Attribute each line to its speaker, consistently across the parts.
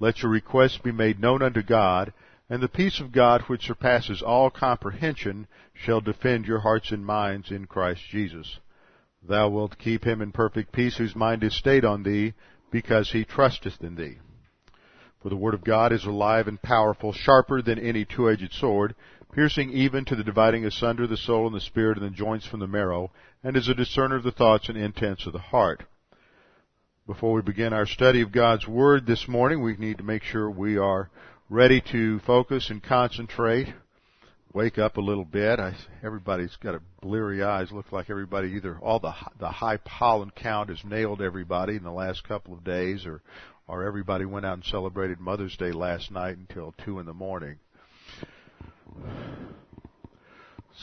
Speaker 1: Let your requests be made known unto God, and the peace of God which surpasses all comprehension shall defend your hearts and minds in Christ Jesus. Thou wilt keep him in perfect peace whose mind is stayed on thee, because he trusteth in thee. For the word of God is alive and powerful, sharper than any two-edged sword, piercing even to the dividing asunder the soul and the spirit and the joints from the marrow, and is a discerner of the thoughts and intents of the heart. Before we begin our study of God's Word this morning, we need to make sure we are ready to focus and concentrate. Wake up a little bit. I, everybody's got a bleary eyes. Looks like everybody either all the the high pollen count has nailed everybody in the last couple of days, or or everybody went out and celebrated Mother's Day last night until two in the morning.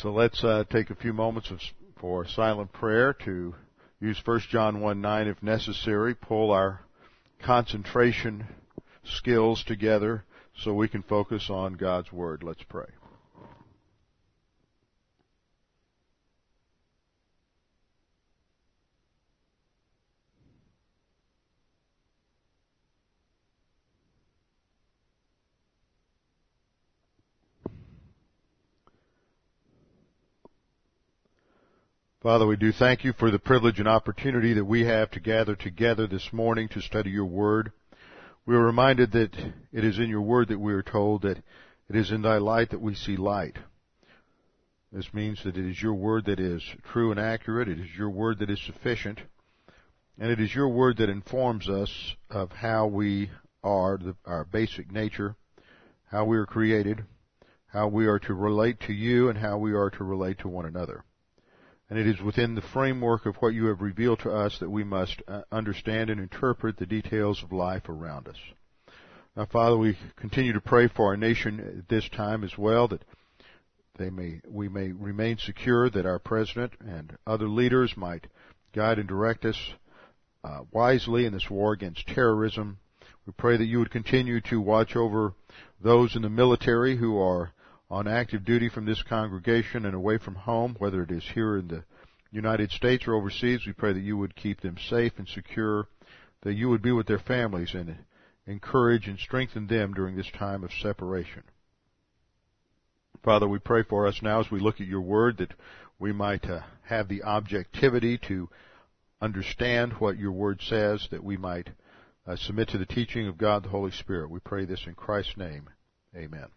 Speaker 1: So let's uh, take a few moments of, for silent prayer to use 1 John 1 9 if necessary, pull our concentration skills together so we can focus on God's Word. Let's pray. Father, we do thank you for the privilege and opportunity that we have to gather together this morning to study your word. We are reminded that it is in your word that we are told that it is in thy light that we see light. This means that it is your word that is true and accurate. It is your word that is sufficient. And it is your word that informs us of how we are, the, our basic nature, how we are created, how we are to relate to you, and how we are to relate to one another and it is within the framework of what you have revealed to us that we must uh, understand and interpret the details of life around us. Now, Father, we continue to pray for our nation at this time as well that they may, we may remain secure, that our president and other leaders might guide and direct us uh, wisely in this war against terrorism. We pray that you would continue to watch over those in the military who are on active duty from this congregation and away from home, whether it is here in the United States or overseas. We pray that you would keep them safe and secure, that you would be with their families and encourage and strengthen them during this time of separation. Father, we pray for us now as we look at your word that we might uh, have the objectivity to understand what your word says, that we might uh, submit to the teaching of God the Holy Spirit. We pray this in Christ's name. Amen.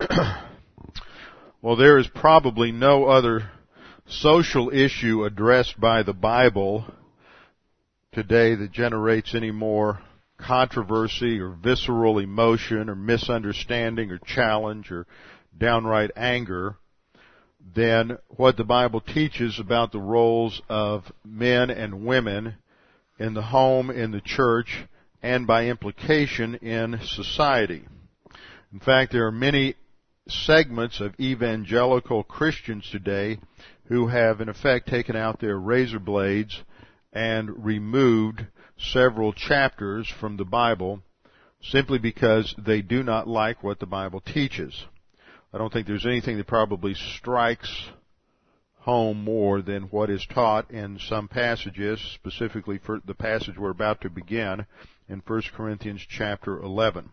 Speaker 1: well, there is probably no other social issue addressed by the Bible today that generates any more controversy or visceral emotion or misunderstanding or challenge or downright anger than what the Bible teaches about the roles of men and women in the home, in the church, and by implication in society. In fact, there are many segments of evangelical Christians today who have in effect taken out their razor blades and removed several chapters from the Bible simply because they do not like what the Bible teaches. I don't think there's anything that probably strikes home more than what is taught in some passages, specifically for the passage we're about to begin in 1 Corinthians chapter 11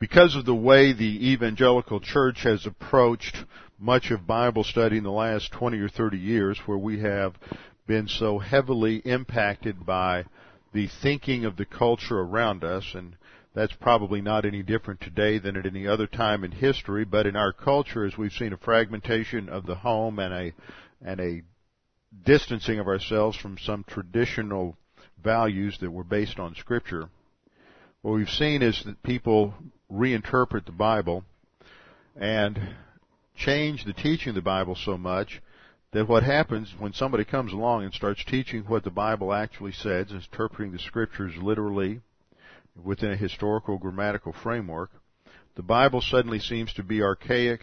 Speaker 1: because of the way the evangelical church has approached much of Bible study in the last 20 or 30 years, where we have been so heavily impacted by the thinking of the culture around us, and that's probably not any different today than at any other time in history, but in our culture, as we've seen a fragmentation of the home and a, and a distancing of ourselves from some traditional values that were based on scripture, what we've seen is that people reinterpret the Bible and change the teaching of the Bible so much that what happens when somebody comes along and starts teaching what the Bible actually says, interpreting the scriptures literally within a historical grammatical framework, the Bible suddenly seems to be archaic,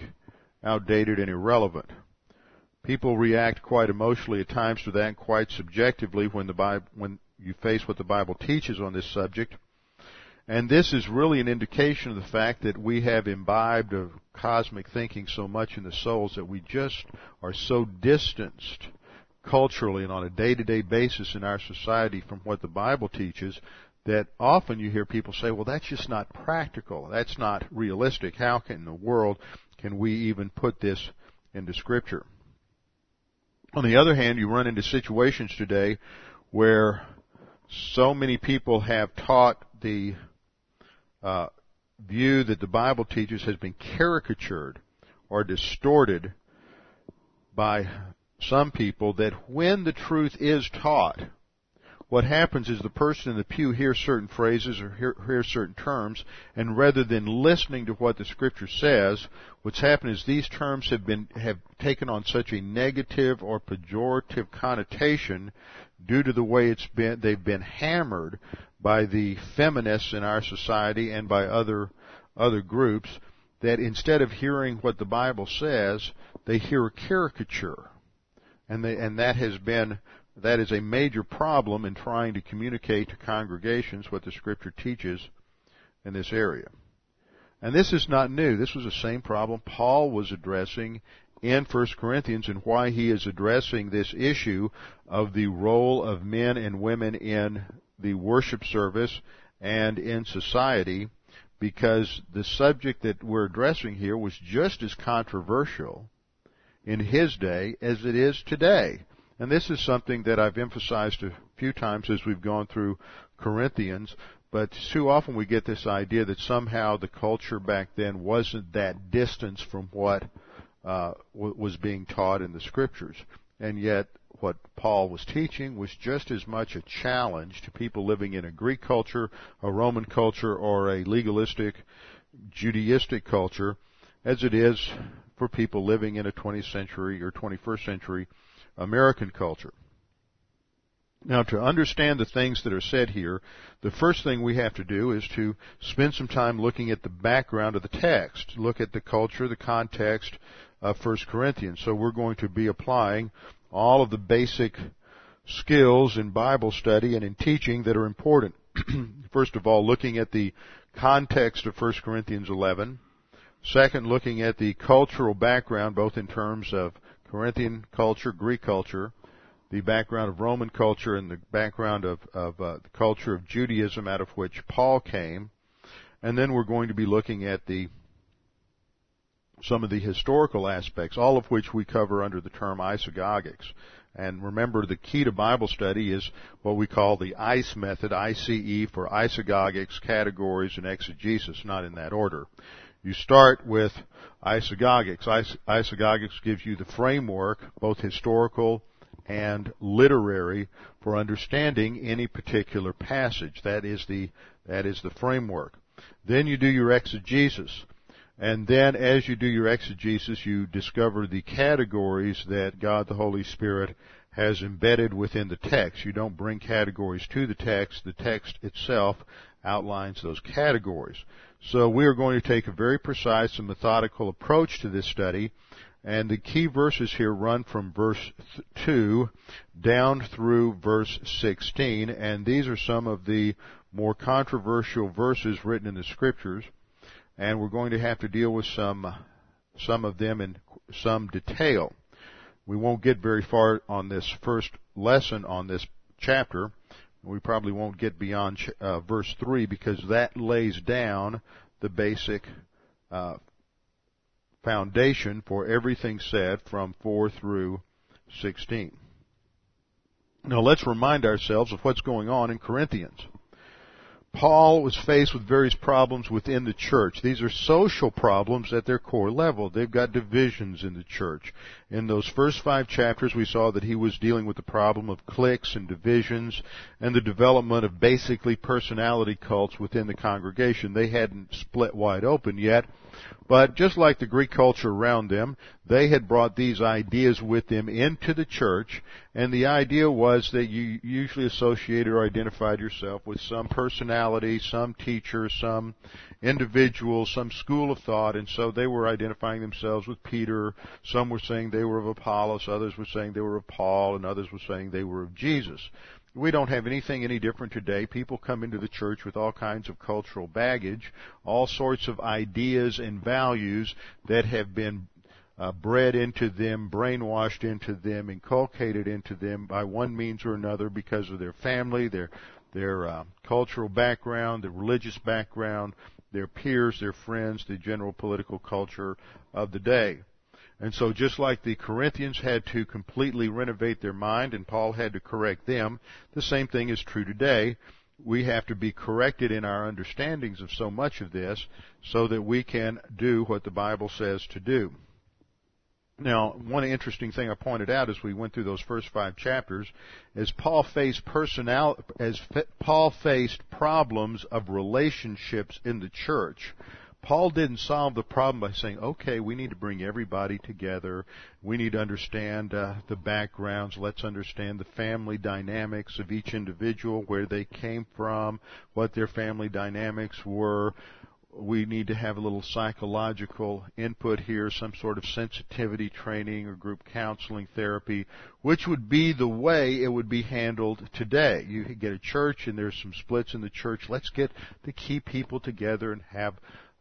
Speaker 1: outdated, and irrelevant. People react quite emotionally at times to that, and quite subjectively when the Bible, when you face what the Bible teaches on this subject. And this is really an indication of the fact that we have imbibed of cosmic thinking so much in the souls that we just are so distanced culturally and on a day-to-day basis in our society from what the Bible teaches that often you hear people say, well, that's just not practical. That's not realistic. How can in the world can we even put this into scripture? On the other hand, you run into situations today where so many people have taught the uh, view that the Bible teaches has been caricatured or distorted by some people that when the truth is taught, what happens is the person in the pew hears certain phrases or hear, hears certain terms, and rather than listening to what the scripture says, what's happened is these terms have been have taken on such a negative or pejorative connotation due to the way it's been they've been hammered by the feminists in our society and by other other groups that instead of hearing what the Bible says, they hear a caricature. And they, and that has been that is a major problem in trying to communicate to congregations what the scripture teaches in this area. And this is not new. This was the same problem Paul was addressing in 1 Corinthians and why he is addressing this issue of the role of men and women in the worship service and in society because the subject that we're addressing here was just as controversial in his day as it is today. And this is something that I've emphasized a few times as we've gone through Corinthians, but too often we get this idea that somehow the culture back then wasn't that distance from what uh, was being taught in the scriptures. And yet, what Paul was teaching was just as much a challenge to people living in a Greek culture, a Roman culture, or a legalistic Judaistic culture as it is for people living in a 20th century or 21st century American culture. Now, to understand the things that are said here, the first thing we have to do is to spend some time looking at the background of the text, look at the culture, the context of 1 Corinthians. So we're going to be applying all of the basic skills in Bible study and in teaching that are important. First of all, looking at the context of 1 Corinthians 11. Second, looking at the cultural background, both in terms of Corinthian culture, Greek culture, the background of Roman culture, and the background of, of uh, the culture of Judaism out of which Paul came. And then we're going to be looking at the some of the historical aspects, all of which we cover under the term isagogics. And remember, the key to Bible study is what we call the ICE method, ICE for isagogics, categories, and exegesis, not in that order. You start with isagogics. Isagogics gives you the framework, both historical and literary, for understanding any particular passage. That is the, that is the framework. Then you do your exegesis. And then as you do your exegesis, you discover the categories that God the Holy Spirit has embedded within the text. You don't bring categories to the text. The text itself outlines those categories. So we are going to take a very precise and methodical approach to this study. And the key verses here run from verse 2 down through verse 16. And these are some of the more controversial verses written in the scriptures. And we're going to have to deal with some, some of them in some detail. We won't get very far on this first lesson on this chapter we probably won't get beyond uh, verse 3 because that lays down the basic uh, foundation for everything said from 4 through 16. Now let's remind ourselves of what's going on in Corinthians. Paul was faced with various problems within the church. These are social problems at their core level. They've got divisions in the church. In those first five chapters, we saw that he was dealing with the problem of cliques and divisions and the development of basically personality cults within the congregation. They hadn't split wide open yet, but just like the Greek culture around them, they had brought these ideas with them into the church, and the idea was that you usually associated or identified yourself with some personality, some teacher, some individual, some school of thought, and so they were identifying themselves with Peter. Some were saying they were of Apollos, others were saying they were of Paul, and others were saying they were of Jesus. We don't have anything any different today. People come into the church with all kinds of cultural baggage, all sorts of ideas and values that have been uh, bred into them, brainwashed into them, inculcated into them by one means or another because of their family, their their uh, cultural background, their religious background, their peers, their friends, the general political culture of the day. And so just like the Corinthians had to completely renovate their mind and Paul had to correct them, the same thing is true today. We have to be corrected in our understandings of so much of this so that we can do what the Bible says to do. Now, one interesting thing I pointed out as we went through those first five chapters is Paul faced personal, as Paul faced problems of relationships in the church Paul didn't solve the problem by saying, okay, we need to bring everybody together. We need to understand uh, the backgrounds. Let's understand the family dynamics of each individual, where they came from, what their family dynamics were. We need to have a little psychological input here, some sort of sensitivity training or group counseling therapy, which would be the way it would be handled today. You get a church and there's some splits in the church. Let's get the key people together and have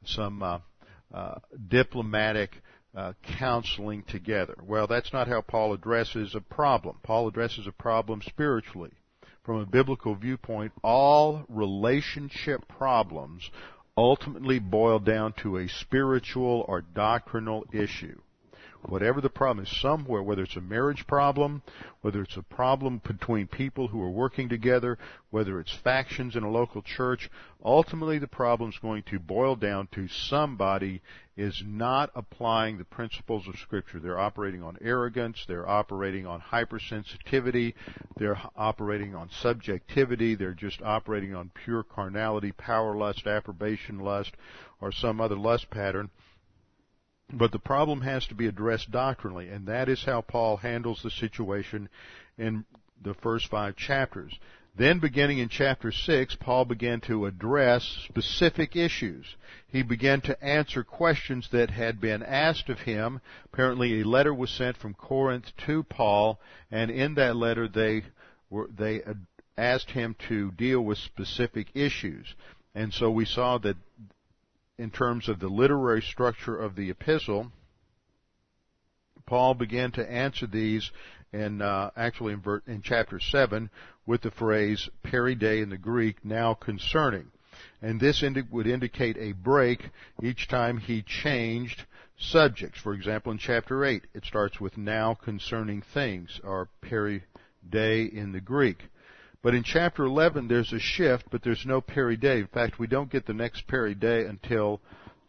Speaker 1: some uh, uh, diplomatic uh, counseling together. Well, that's not how Paul addresses a problem. Paul addresses a problem spiritually. From a biblical viewpoint, all relationship problems ultimately boil down to a spiritual or doctrinal issue. Whatever the problem is, somewhere, whether it's a marriage problem, whether it's a problem between people who are working together, whether it's factions in a local church, ultimately the problem is going to boil down to somebody is not applying the principles of Scripture. They're operating on arrogance, they're operating on hypersensitivity, they're operating on subjectivity, they're just operating on pure carnality, power lust, approbation lust, or some other lust pattern but the problem has to be addressed doctrinally, and that is how Paul handles the situation in the first five chapters. Then beginning in chapter 6, Paul began to address specific issues. He began to answer questions that had been asked of him. Apparently a letter was sent from Corinth to Paul, and in that letter they were, they asked him to deal with specific issues. And so we saw that in terms of the literary structure of the epistle, Paul began to answer these in uh, actually in, ver- in, chapter seven with the phrase "peri "peride" in the Greek, now concerning, and this indi- would indicate a break each time he changed subjects. For example, in chapter eight, it starts with "now concerning things," or "peride" in the Greek. But in chapter 11, there's a shift, but there's no peride. In fact, we don't get the next peride until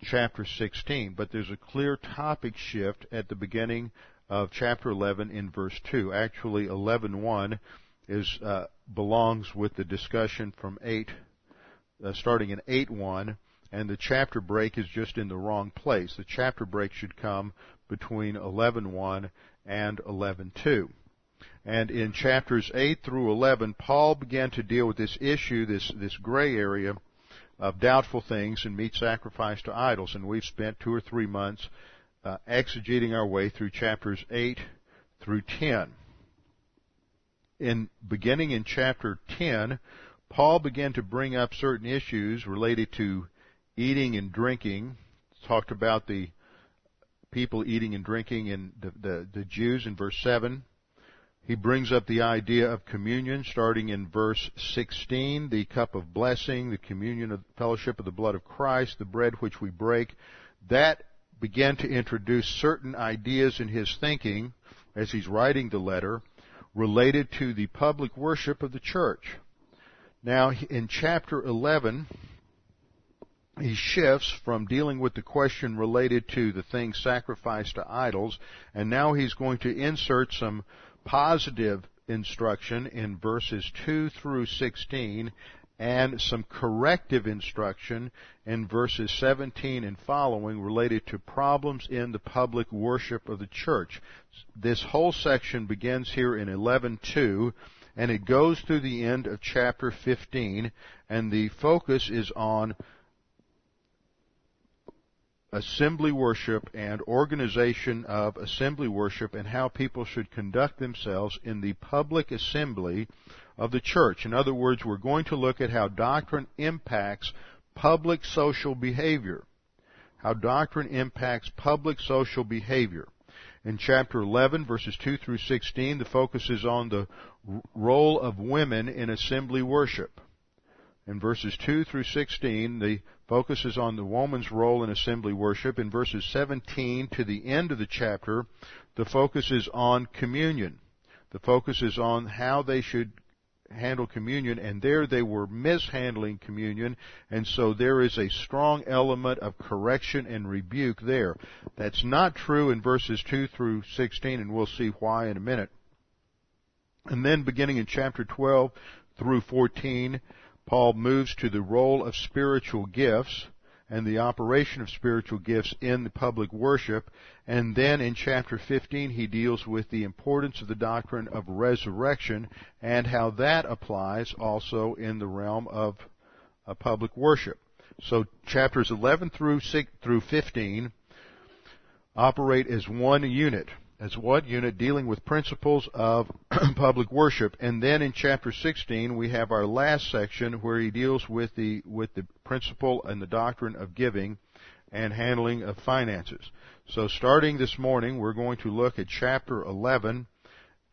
Speaker 1: chapter 16. But there's a clear topic shift at the beginning of chapter 11 in verse 2. Actually, 11.1 is, uh, belongs with the discussion from 8, uh, starting in 8.1, and the chapter break is just in the wrong place. The chapter break should come between 11.1 and 11.2. And in chapters 8 through 11, Paul began to deal with this issue, this, this gray area of doubtful things and meat sacrifice to idols. And we've spent two or three months uh, exegeting our way through chapters 8 through 10. In beginning in chapter 10, Paul began to bring up certain issues related to eating and drinking. Talked about the people eating and drinking and the, the, the Jews in verse 7 he brings up the idea of communion starting in verse 16, the cup of blessing, the communion of fellowship of the blood of Christ, the bread which we break. That began to introduce certain ideas in his thinking as he's writing the letter related to the public worship of the church. Now, in chapter 11, he shifts from dealing with the question related to the things sacrificed to idols, and now he's going to insert some positive instruction in verses 2 through 16 and some corrective instruction in verses 17 and following related to problems in the public worship of the church. This whole section begins here in 11.2 and it goes through the end of chapter 15 and the focus is on assembly worship and organization of assembly worship and how people should conduct themselves in the public assembly of the church. In other words, we're going to look at how doctrine impacts public social behavior. How doctrine impacts public social behavior. In chapter 11, verses 2 through 16, the focus is on the role of women in assembly worship. In verses 2 through 16, the focus is on the woman's role in assembly worship. In verses 17 to the end of the chapter, the focus is on communion. The focus is on how they should handle communion, and there they were mishandling communion, and so there is a strong element of correction and rebuke there. That's not true in verses 2 through 16, and we'll see why in a minute. And then beginning in chapter 12 through 14, Paul moves to the role of spiritual gifts and the operation of spiritual gifts in the public worship. And then in chapter 15, he deals with the importance of the doctrine of resurrection and how that applies also in the realm of uh, public worship. So chapters 11 through 6, through 15 operate as one unit as what unit dealing with principles of public worship. And then in chapter 16 we have our last section where he deals with the with the principle and the doctrine of giving and handling of finances. So starting this morning we're going to look at chapter 11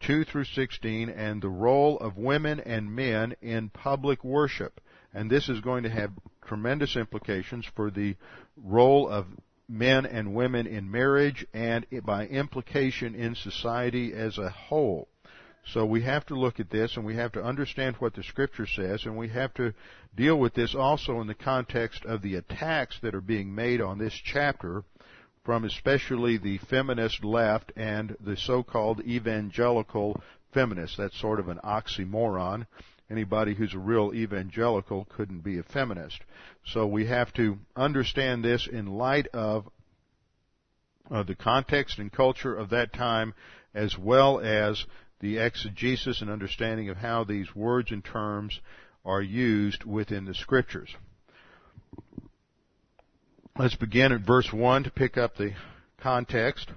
Speaker 1: 2 through 16 and the role of women and men in public worship. And this is going to have tremendous implications for the role of men and women in marriage and by implication in society as a whole. So we have to look at this and we have to understand what the scripture says and we have to deal with this also in the context of the attacks that are being made on this chapter from especially the feminist left and the so-called evangelical feminists. That's sort of an oxymoron. Anybody who's a real evangelical couldn't be a feminist. So we have to understand this in light of uh, the context and culture of that time as well as the exegesis and understanding of how these words and terms are used within the scriptures. Let's begin at verse 1 to pick up the context.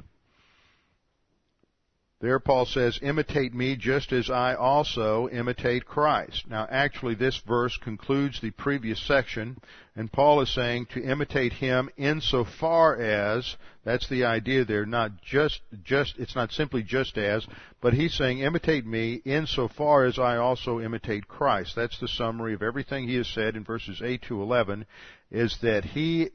Speaker 1: There Paul says, imitate me just as I also imitate Christ. Now actually this verse concludes the previous section, and Paul is saying to imitate him insofar as, that's the idea there, not just, just, it's not simply just as, but he's saying imitate me insofar as I also imitate Christ. That's the summary of everything he has said in verses 8 to 11, is that he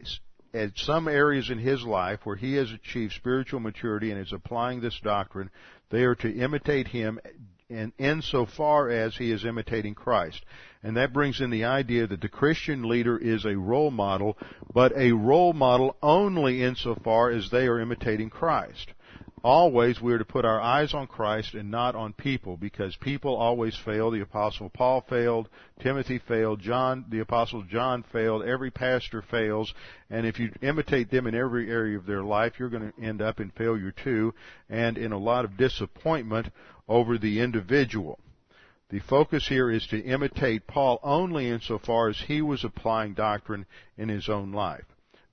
Speaker 1: at some areas in his life where he has achieved spiritual maturity and is applying this doctrine, they are to imitate him in insofar as he is imitating Christ. And that brings in the idea that the Christian leader is a role model, but a role model only insofar as they are imitating Christ always we are to put our eyes on Christ and not on people because people always fail. The apostle Paul failed, Timothy failed, John, the apostle John failed, every pastor fails, and if you imitate them in every area of their life, you're going to end up in failure too and in a lot of disappointment over the individual. The focus here is to imitate Paul only insofar as he was applying doctrine in his own life.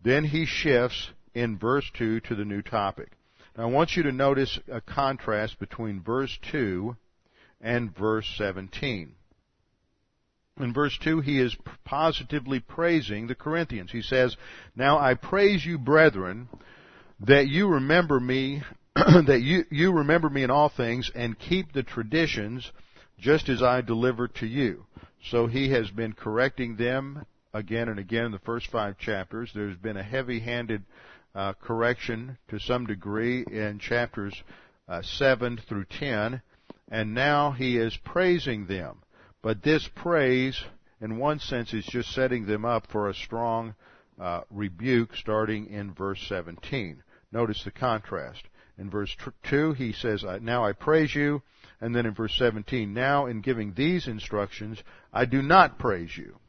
Speaker 1: Then he shifts in verse 2 to the new topic. Now I want you to notice a contrast between verse 2 and verse 17. In verse 2, he is positively praising the Corinthians. He says, Now I praise you, brethren, that you remember me, that you, you remember me in all things and keep the traditions just as I delivered to you. So he has been correcting them again and again in the first five chapters. There's been a heavy-handed uh, correction to some degree in chapters uh, 7 through 10, and now he is praising them. But this praise, in one sense, is just setting them up for a strong uh, rebuke starting in verse 17. Notice the contrast. In verse 2, he says, Now I praise you. And then in verse 17, Now in giving these instructions, I do not praise you.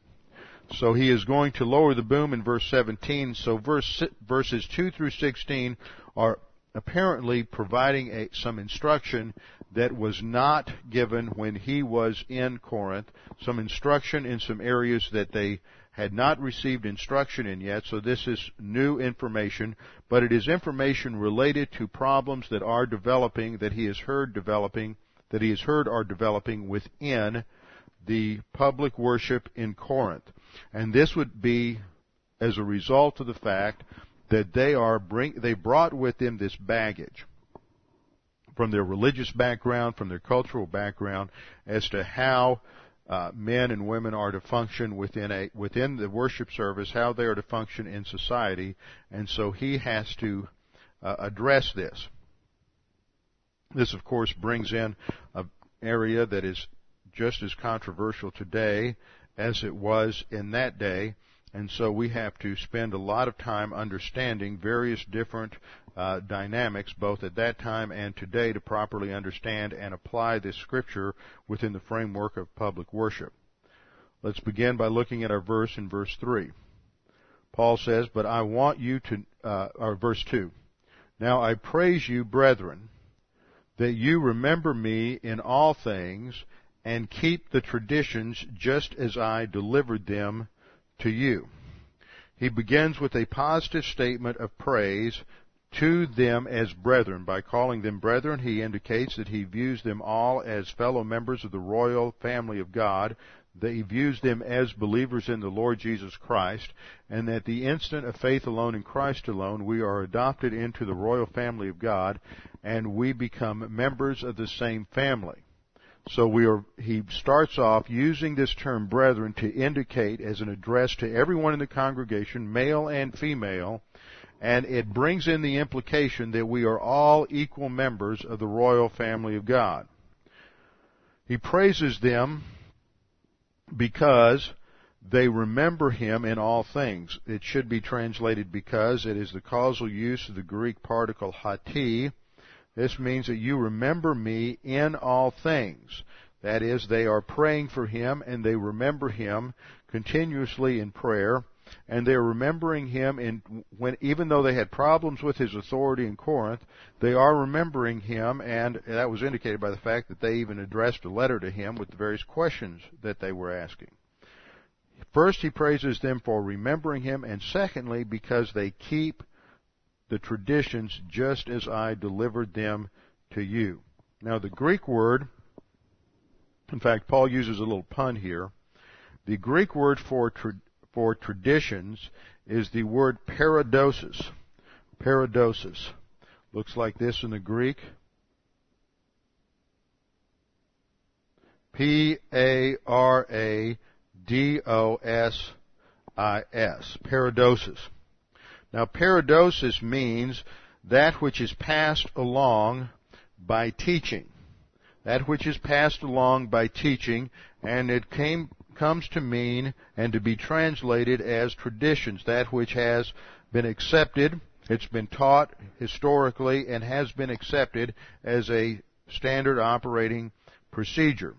Speaker 1: So he is going to lower the boom in verse 17. So verse, verses 2 through 16 are apparently providing a, some instruction that was not given when he was in Corinth, some instruction in some areas that they had not received instruction in yet, so this is new information, but it is information related to problems that are developing, that he has heard developing, that he has heard are developing within the public worship in Corinth. And this would be as a result of the fact that they are bring, they brought with them this baggage from their religious background, from their cultural background, as to how uh, men and women are to function within a within the worship service, how they are to function in society, and so he has to uh, address this. This, of course, brings in an area that is just as controversial today as it was in that day, and so we have to spend a lot of time understanding various different uh, dynamics, both at that time and today, to properly understand and apply this scripture within the framework of public worship. Let's begin by looking at our verse in verse 3. Paul says, But I want you to, uh, or verse 2. Now I praise you, brethren, that you remember me in all things and keep the traditions just as I delivered them to you. He begins with a positive statement of praise to them as brethren. By calling them brethren, he indicates that he views them all as fellow members of the royal family of God, that he views them as believers in the Lord Jesus Christ, and that the instant of faith alone in Christ alone, we are adopted into the royal family of God, and we become members of the same family. So we are, he starts off using this term brethren to indicate as an address to everyone in the congregation, male and female, and it brings in the implication that we are all equal members of the royal family of God. He praises them because they remember him in all things. It should be translated because it is the causal use of the Greek particle hoti, this means that you remember me in all things. That is, they are praying for him and they remember him continuously in prayer and they're remembering him in when even though they had problems with his authority in Corinth, they are remembering him and that was indicated by the fact that they even addressed a letter to him with the various questions that they were asking. First, he praises them for remembering him, and secondly, because they keep the traditions just as I delivered them to you. Now the Greek word, in fact, Paul uses a little pun here. The Greek word for tra- for traditions is the word paradosis. Paradosis looks like this in the Greek. P A R A D O S I S. Paradosis. Now, paradosis means that which is passed along by teaching. That which is passed along by teaching, and it came, comes to mean and to be translated as traditions. That which has been accepted, it's been taught historically, and has been accepted as a standard operating procedure.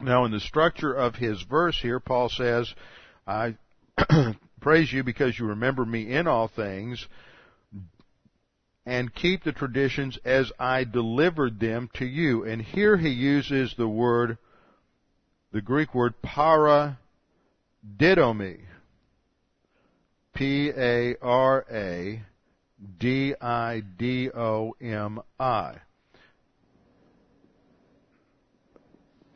Speaker 1: Now, in the structure of his verse here, Paul says, I praise you because you remember me in all things and keep the traditions as I delivered them to you. And here he uses the word, the Greek word paradidomi. P-A-R-A-D-I-D-O-M-I.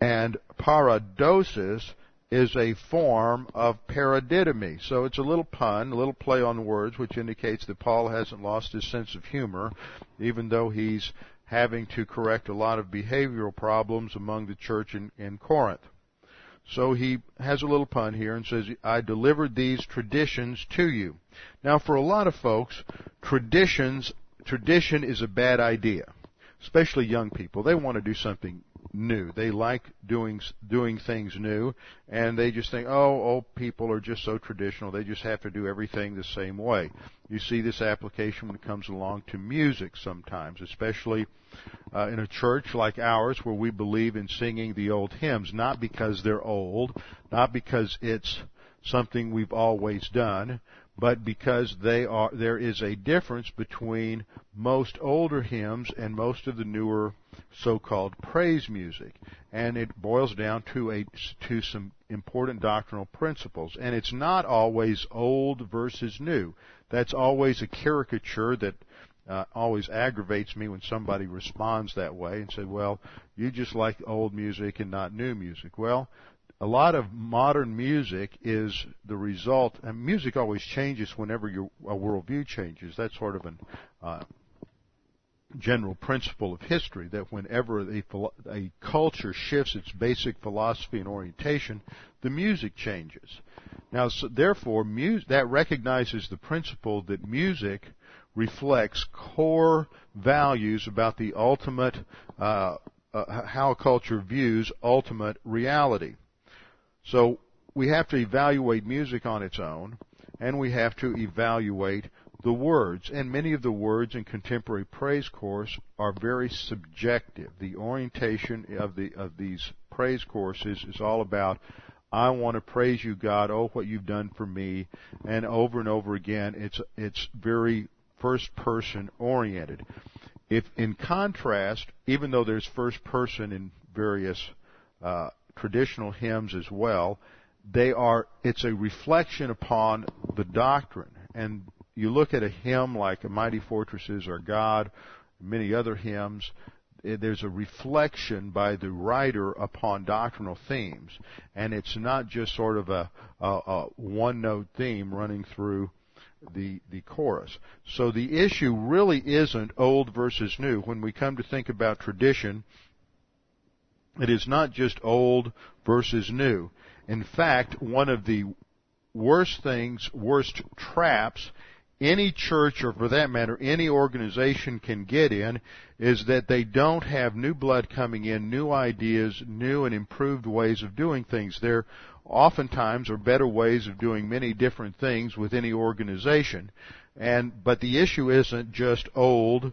Speaker 1: And paradosis is a form of paradidomi. So it's a little pun, a little play on words, which indicates that Paul hasn't lost his sense of humor, even though he's having to correct a lot of behavioral problems among the church in, in Corinth. So he has a little pun here and says, I delivered these traditions to you. Now for a lot of folks, traditions, tradition is a bad idea. Especially young people. They want to do something new. They like doing doing things new, and they just think, oh, old people are just so traditional. They just have to do everything the same way. You see this application when it comes along to music sometimes, especially uh, in a church like ours where we believe in singing the old hymns, not because they're old, not because it's something we've always done, but because they are, there is a difference between most older hymns and most of the newer so-called praise music. And it boils down to a, to some important doctrinal principles. And it's not always old versus new. That's always a caricature that uh, always aggravates me when somebody responds that way and say, well, you just like old music and not new music. Well, a lot of modern music is the result, and music always changes whenever your a worldview changes. That's sort of a uh, general principle of history that whenever a, a culture shifts its basic philosophy and orientation, the music changes. Now, so therefore, mu- that recognizes the principle that music reflects core values about the ultimate, uh, uh, how a culture views ultimate reality. So we have to evaluate music on its own, and we have to evaluate the words. And many of the words in contemporary praise course are very subjective. The orientation of the of these praise courses is all about I want to praise you, God. Oh, what you've done for me, and over and over again, it's it's very first person oriented. If, in contrast, even though there's first person in various uh, traditional hymns as well, they are, it's a reflection upon the doctrine. And you look at a hymn like Mighty Fortress Is Our God, many other hymns, eh, there's a reflection by the writer upon doctrinal themes. And it's not just sort of a, a, a one note theme running through the, the chorus. So the issue really isn't old versus new. When we come to think about tradition, it is not just old versus new. In fact, one of the worst things, worst traps any church or for that matter any organization can get in is that they don't have new blood coming in, new ideas, new and improved ways of doing things. There oftentimes are better ways of doing many different things with any organization. And, but the issue isn't just old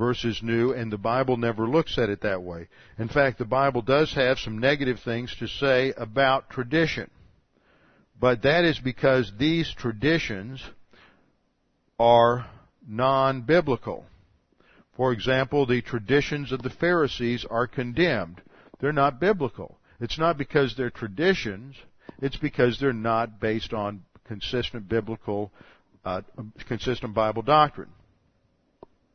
Speaker 1: versus new, and the Bible never looks at it that way. In fact, the Bible does have some negative things to say about tradition. But that is because these traditions are non-biblical. For example, the traditions of the Pharisees are condemned. They're not biblical. It's not because they're traditions, it's because they're not based on consistent biblical, uh, consistent Bible doctrine.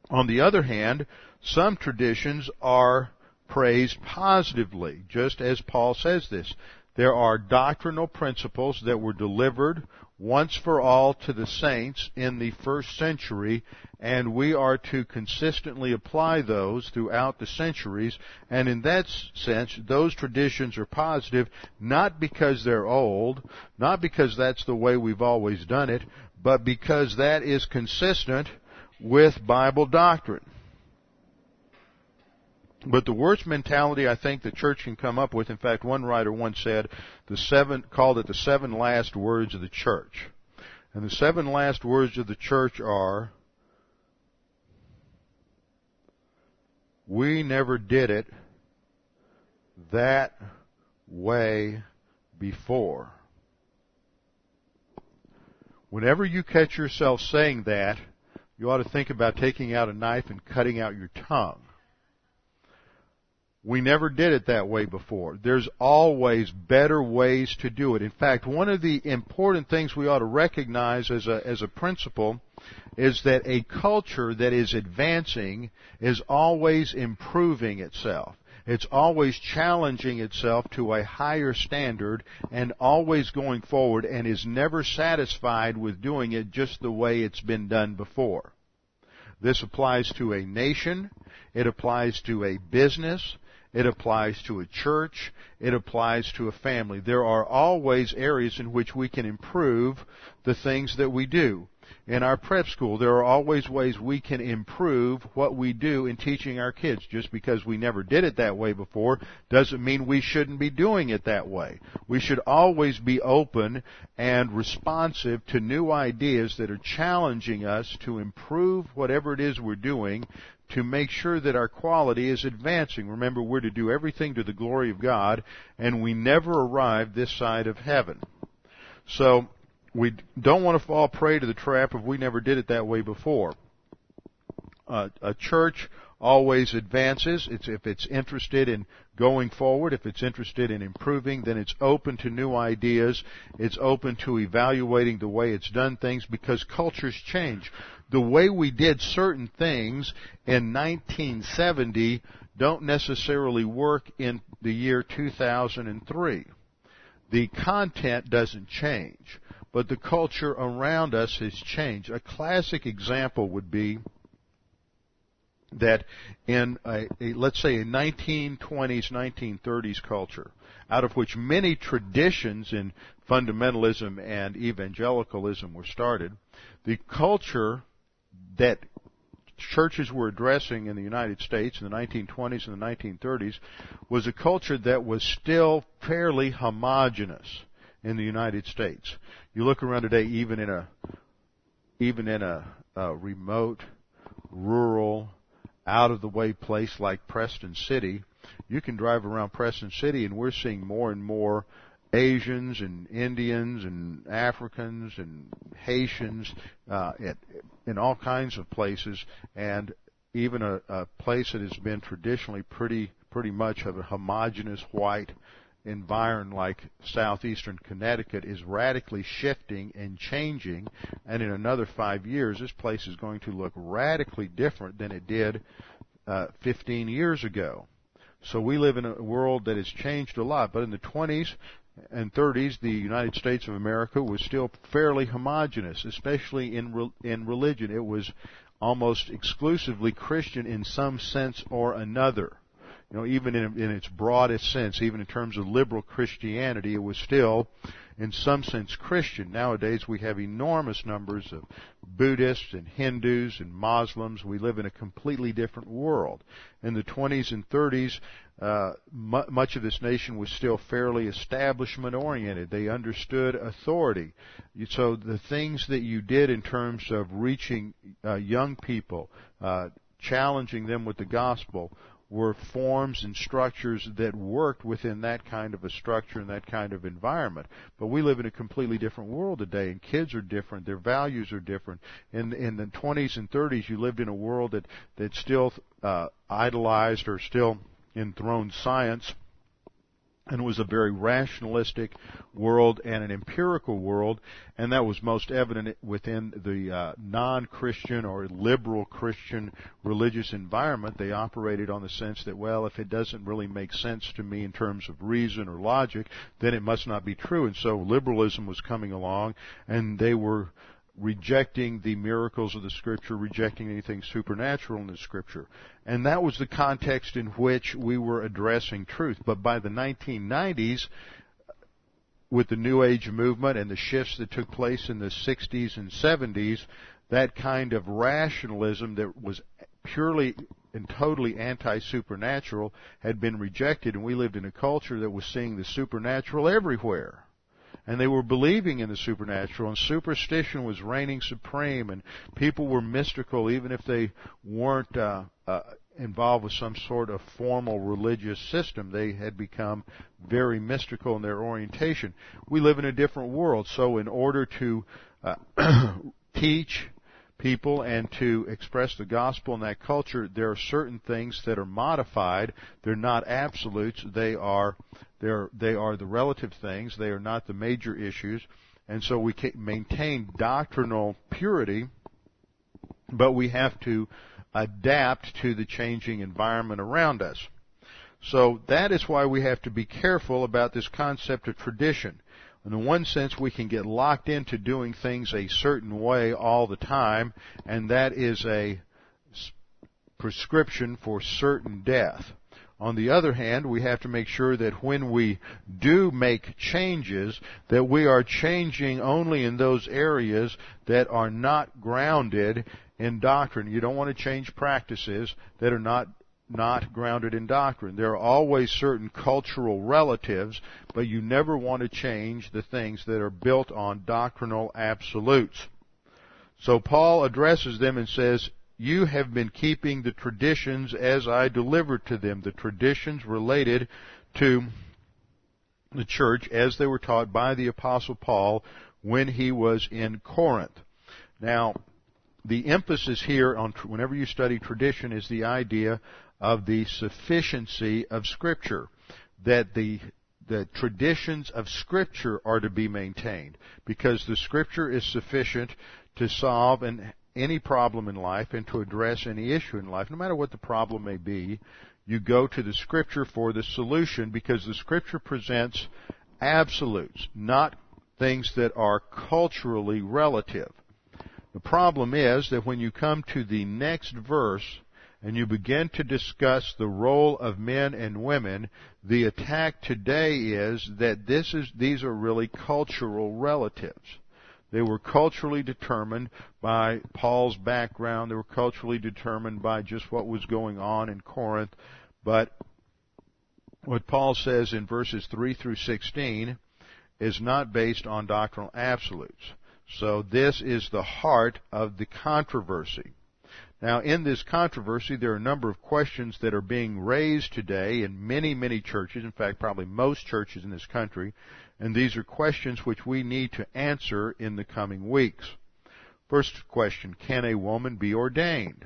Speaker 1: On the other hand, some traditions are praised positively, just as Paul says this. There are doctrinal principles that were delivered once for all to the saints in the first century, and we are to consistently apply those throughout the centuries. And in that sense, those traditions are positive, not because they're old, not because that's the way we've always done it, but because that is consistent with Bible doctrine. But the worst mentality I think the church can come up with, in fact, one writer once said, the seven, called it the seven last words of the church. And the seven last words of the church are, we never did it that way before. Whenever you catch yourself saying that, you ought to think about taking out a knife and cutting out your tongue. We never did it that way before. There's always better ways to do it. In fact, one of the important things we ought to recognize as a, as a principle is that a culture that is advancing is always improving itself. It's always challenging itself to a higher standard and always going forward and is never satisfied with doing it just the way it's been done before. This applies to a nation. It applies to a business. It applies to a church. It applies to a family. There are always areas in which we can improve the things that we do in our prep school, there are always ways we can improve what we do in teaching our kids. Just because we never did it that way before doesn't mean we shouldn't be doing it that way. We should always be open and responsive to new ideas that are challenging us to improve whatever it is we're doing to make sure that our quality is advancing. Remember, we're to do everything to the glory of God, and we never arrive this side of heaven. So, we don't want to fall prey to the trap of we never did it that way before. Uh, a church always advances. It's, if it's interested in going forward, if it's interested in improving, then it's open to new ideas. It's open to evaluating the way it's done things because cultures change. The way we did certain things in 1970 don't necessarily work in the year 2003. The content doesn't change but the culture around us has changed. A classic example would be that in a, a, let's say a 1920s 1930s culture out of which many traditions in fundamentalism and evangelicalism were started the culture that churches were addressing in the United States in the 1920s and the 1930s was a culture that was still fairly homogenous in the United States. You look around today, even in a even in a, a remote, rural, out of the way place like Preston City, you can drive around Preston City and we're seeing more and more Asians and Indians and Africans and Haitians uh, at, in all kinds of places, and even a, a place that has been traditionally pretty pretty much of a homogenous white environment like southeastern Connecticut is radically shifting and changing, and in another five years, this place is going to look radically different than it did uh, 15 years ago. So we live in a world that has changed a lot, but in the 20s and 30s, the United States of America was still fairly homogenous, especially in re- in religion. It was almost exclusively Christian in some sense or another you know, even in, in its broadest sense, even in terms of liberal Christianity, it was still, in some sense, Christian. Nowadays, we have enormous numbers of Buddhists and Hindus and Muslims. We live in a completely different world. In the 20s and 30s, uh, m- much of this nation was still fairly establishment oriented. They understood authority. So the things that you did in terms of reaching uh, young people, uh, challenging them with the gospel, were forms and structures that worked within that kind of a structure and that kind of environment. But we live in a completely different world today, and kids are different. Their values are different. In in the 20s and 30s, you lived in a world that that still uh, idolized or still enthroned science and it was a very rationalistic world and an empirical world, and that was most evident within the uh, non-Christian or liberal Christian religious environment. They operated on the sense that, well, if it doesn't really make sense to me in terms of reason or logic, then it must not be true. And so liberalism was coming along, and they were rejecting the miracles of the scripture, rejecting anything supernatural in the scripture. And that was the context in which we were addressing truth. But by the 1990s, with the New Age movement and the shifts that took place in the 60s and 70s, that kind of rationalism that was purely and totally anti-supernatural had been rejected and we lived in a culture that was seeing the supernatural everywhere and they were believing in the supernatural and superstition was reigning supreme and people were mystical even if they weren't uh, uh, involved with some sort of formal religious system. They had become very mystical in their orientation. We live in a different world so in order to uh, teach people and to express the gospel in that culture, there are certain things that are modified. They're not absolutes. They are they're, they are the relative things. They are not the major issues. And so we can maintain doctrinal purity, but we have to adapt to the changing environment around us. So that is why we have to be careful about this concept of tradition. In one sense, we can get locked into doing things a certain way all the time, and that is a prescription for certain death. On the other hand, we have to make sure that when we do make changes, that we are changing only in those areas that are not grounded in doctrine. You don't want to change practices that are not not grounded in doctrine. There are always certain cultural relatives, but you never want to change the things that are built on doctrinal absolutes. So Paul addresses them and says, you have been keeping the traditions as I delivered to them, the traditions related to the church as they were taught by the apostle Paul when he was in Corinth. Now, the emphasis here on whenever you study tradition is the idea of the sufficiency of Scripture, that the the traditions of Scripture are to be maintained because the Scripture is sufficient to solve an, any problem in life and to address any issue in life, no matter what the problem may be. You go to the Scripture for the solution because the Scripture presents absolutes, not things that are culturally relative. The problem is that when you come to the next verse, and you begin to discuss the role of men and women, the attack today is that this is, these are really cultural relatives. They were culturally determined by Paul's background. They were culturally determined by just what was going on in Corinth. But what Paul says in verses 3 through 16 is not based on doctrinal absolutes. So this is the heart of the controversy. Now, in this controversy, there are a number of questions that are being raised today in many, many churches, in fact, probably most churches in this country, and these are questions which we need to answer in the coming weeks. First question, can a woman be ordained?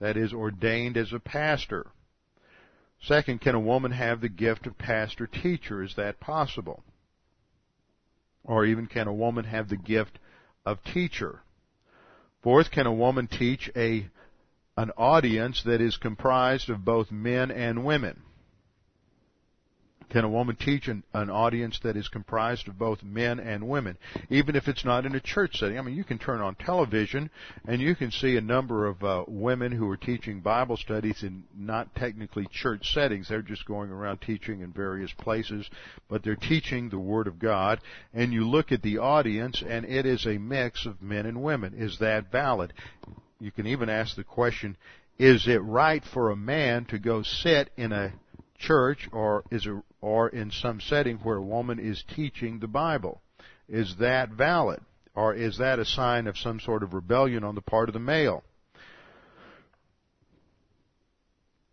Speaker 1: That is, ordained as a pastor. Second, can a woman have the gift of pastor teacher? Is that possible? Or even can a woman have the gift of teacher? Fourth, can a woman teach a an audience that is comprised of both men and women. Can a woman teach an, an, audience that is comprised of both men and women, even if it's not in a church setting? I mean, you can turn on television and you can see a number of uh, women who are teaching Bible studies in not technically church settings. They're just going around teaching in various places, but they're teaching the Word of God. And you look at the audience, and it is a mix of men and women. Is that valid? You can even ask the question, is it right for a man to go sit in a church or is or in some setting where a woman is teaching the Bible? Is that valid? Or is that a sign of some sort of rebellion on the part of the male?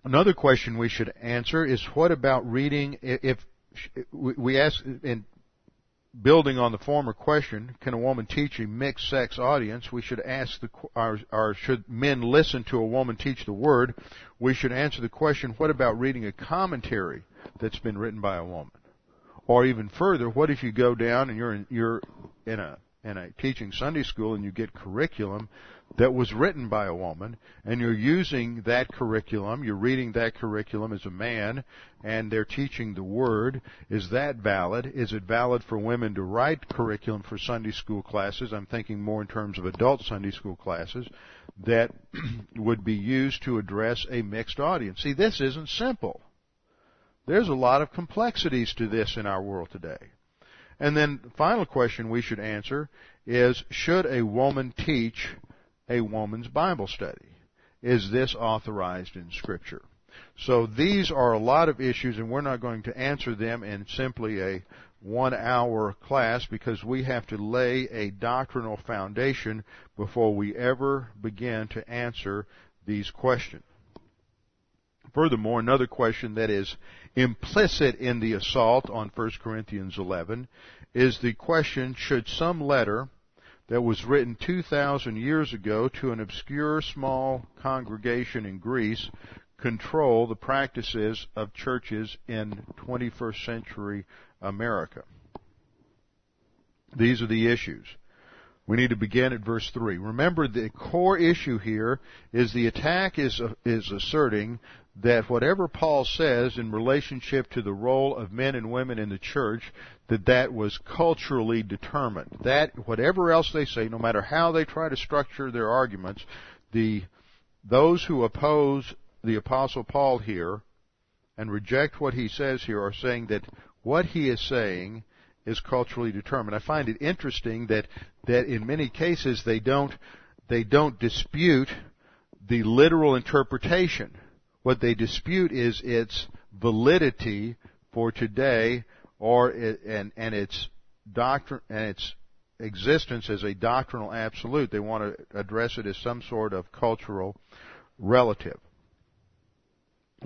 Speaker 1: Another question we should answer is what about reading if we ask in building on the former question, can a woman teach a mixed sex audience? We should ask the, or, or, should men listen to a woman teach the word? We should answer the question, what about reading a commentary that's been written by a woman? Or even further, what if you go down and you're in, you're in a in a teaching Sunday school and you get curriculum that was written by a woman and you're using that curriculum, you're reading that curriculum as a man and they're teaching the word, is that valid? Is it valid for women to write curriculum for Sunday school classes? I'm thinking more in terms of adult Sunday school classes that would be used to address a mixed audience. See, this isn't simple. There's a lot of complexities to this in our world today. And then the final question we should answer is, should a woman teach a woman's Bible study? Is this authorized in Scripture? So these are a lot of issues and we're not going to answer them in simply a one hour class because we have to lay a doctrinal foundation before we ever begin to answer these questions. Furthermore, another question that is implicit in the assault on 1 Corinthians 11 is the question, should some letter that was written 2,000 years ago to an obscure small congregation in Greece control the practices of churches in 21st century America? These are the issues. We need to begin at verse 3. Remember the core issue here is the attack is, is asserting that whatever Paul says in relationship to the role of men and women in the church, that that was culturally determined. That, whatever else they say, no matter how they try to structure their arguments, the, those who oppose the apostle Paul here, and reject what he says here are saying that what he is saying is culturally determined. I find it interesting that that in many cases they don't they don't dispute the literal interpretation. What they dispute is its validity for today or and and its doctrine and its existence as a doctrinal absolute. They want to address it as some sort of cultural relative.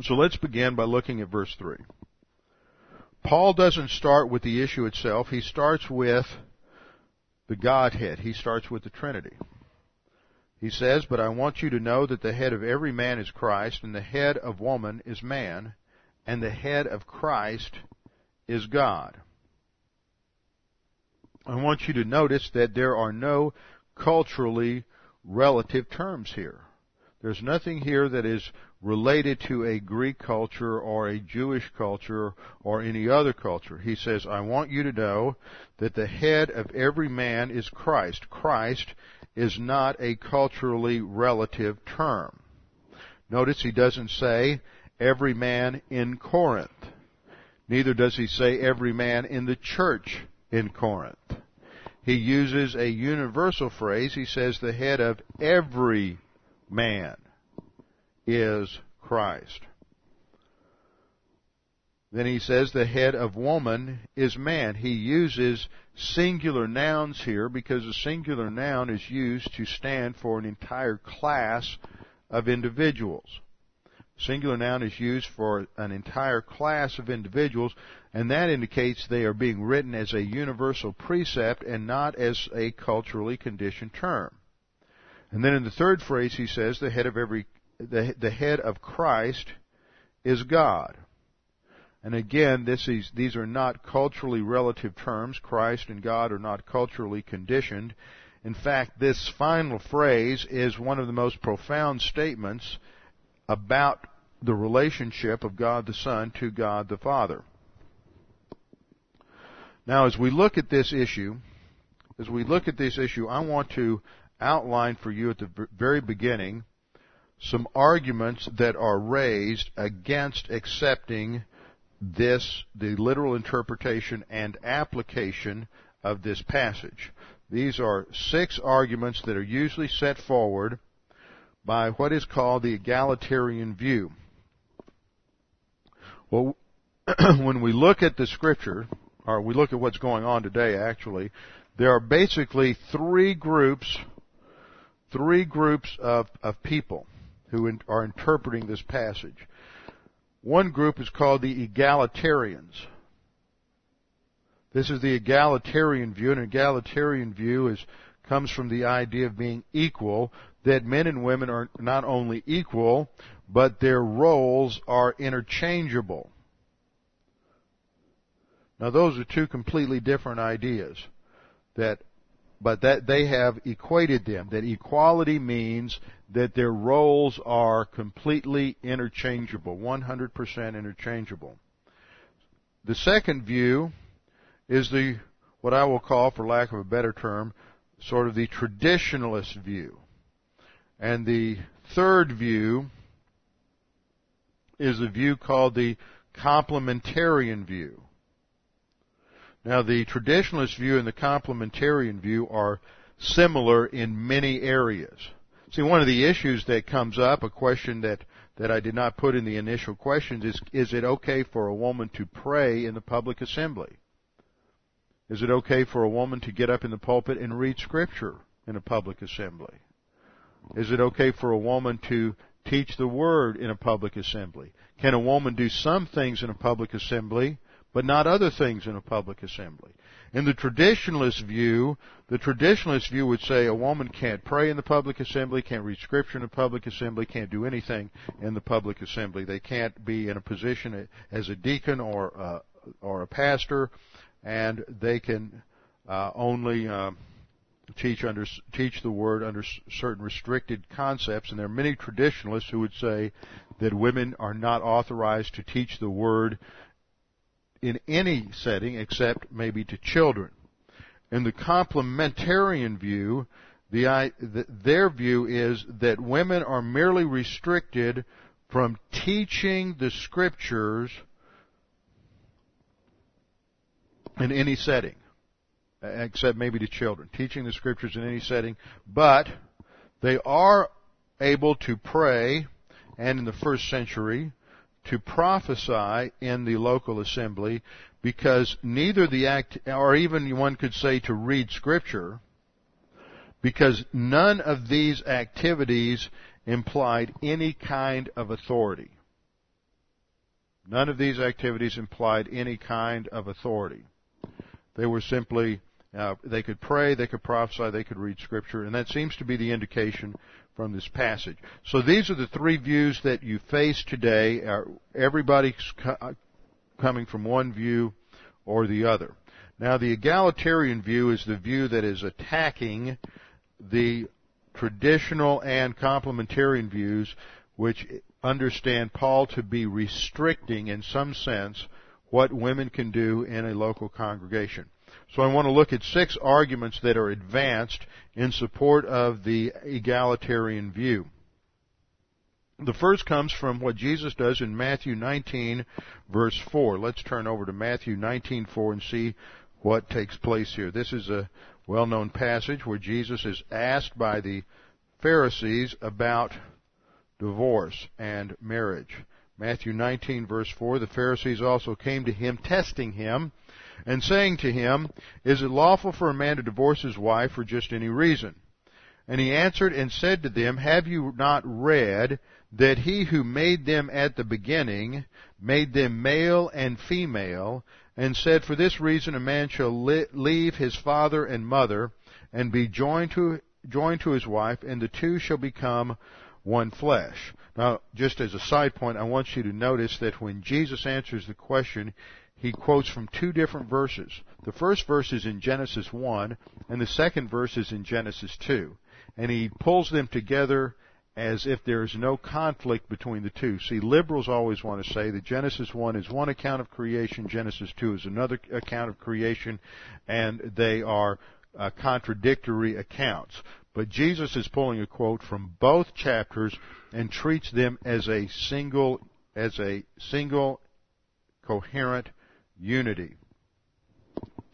Speaker 1: So let's begin by looking at verse 3. Paul doesn't start with the issue itself. He starts with the Godhead. He starts with the Trinity. He says, But I want you to know that the head of every man is Christ, and the head of woman is man, and the head of Christ is God. I want you to notice that there are no culturally relative terms here. There's nothing here that is related to a Greek culture or a Jewish culture or any other culture. He says, I want you to know that the head of every man is Christ. Christ is not a culturally relative term. Notice he doesn't say every man in Corinth. Neither does he say every man in the church in Corinth. He uses a universal phrase. He says the head of every man is Christ. Then he says the head of woman is man. He uses singular nouns here because a singular noun is used to stand for an entire class of individuals. Singular noun is used for an entire class of individuals, and that indicates they are being written as a universal precept and not as a culturally conditioned term. And then in the third phrase he says the head of every the, the head of Christ is God. And again, is, these are not culturally relative terms. Christ and God are not culturally conditioned. In fact, this final phrase is one of the most profound statements about the relationship of God the Son to God the Father. Now, as we look at this issue, as we look at this issue, I want to outline for you at the very beginning some arguments that are raised against accepting this, the literal interpretation and application of this passage. These are six arguments that are usually set forward by what is called the egalitarian view. Well, when we look at the scripture, or we look at what's going on today actually, there are basically three groups, three groups of, of people who in, are interpreting this passage. One group is called the egalitarians. This is the egalitarian view. An egalitarian view is comes from the idea of being equal, that men and women are not only equal, but their roles are interchangeable. Now those are two completely different ideas that but that they have equated them that equality means that their roles are completely interchangeable 100% interchangeable the second view is the what I will call for lack of a better term sort of the traditionalist view and the third view is a view called the complementarian view. Now the traditionalist view and the complementarian view are similar in many areas. See, one of the issues that comes up, a question that, that I did not put in the initial questions is, is it okay for a woman to pray in the public assembly? Is it okay for a woman to get up in the pulpit and read scripture in a public assembly? Is it okay for a woman to teach the word in a public assembly? Can a woman do some things in a public assembly, but not other things in a public assembly? In the traditionalist view, the traditionalist view would say a woman can't pray in the public assembly, can't read scripture in the public assembly, can't do anything in the public assembly. They can't be in a position as a deacon or uh, or a pastor, and they can uh, only uh, teach under teach the word under certain restricted concepts, and there are many traditionalists who would say that women are not authorized to teach the word in any setting except maybe to children. In the complementarian view, the, the, their view is that women are merely restricted from teaching the scriptures in any setting, except maybe to children, teaching the scriptures in any setting, but they are able to pray, and in the first century, to prophesy in the local assembly because neither the act, or even one could say to read scripture, because none of these activities implied any kind of authority. None of these activities implied any kind of authority. They were simply, uh, they could pray, they could prophesy, they could read scripture, and that seems to be the indication from this passage. So these are the three views that you face today. Everybody's uh, coming from one view or the other. Now the egalitarian view is the view that is attacking the traditional and complementarian views which understand Paul to be restricting in some sense what women can do in a local congregation. So I want to look at six arguments that are advanced in support of the egalitarian view. The first comes from what Jesus does in Matthew 19 verse 4. Let's turn over to Matthew 19:4 and see what takes place here. This is a well-known passage where Jesus is asked by the Pharisees about divorce and marriage. Matthew 19 verse 4, the Pharisees also came to him testing him and saying to him, Is it lawful for a man to divorce his wife for just any reason? And he answered and said to them, Have you not read that he who made them at the beginning made them male and female, and said, For this reason a man shall leave his father and mother, and be joined to, joined to his wife, and the two shall become one flesh. Now, just as a side point, I want you to notice that when Jesus answers the question, he quotes from two different verses. The first verse is in Genesis 1, and the second verse is in Genesis 2. And he pulls them together as if there is no conflict between the two. See, liberals always want to say that Genesis 1 is one account of creation, Genesis 2 is another account of creation, and they are uh, contradictory accounts. But Jesus is pulling a quote from both chapters and treats them as a single, as a single coherent unity.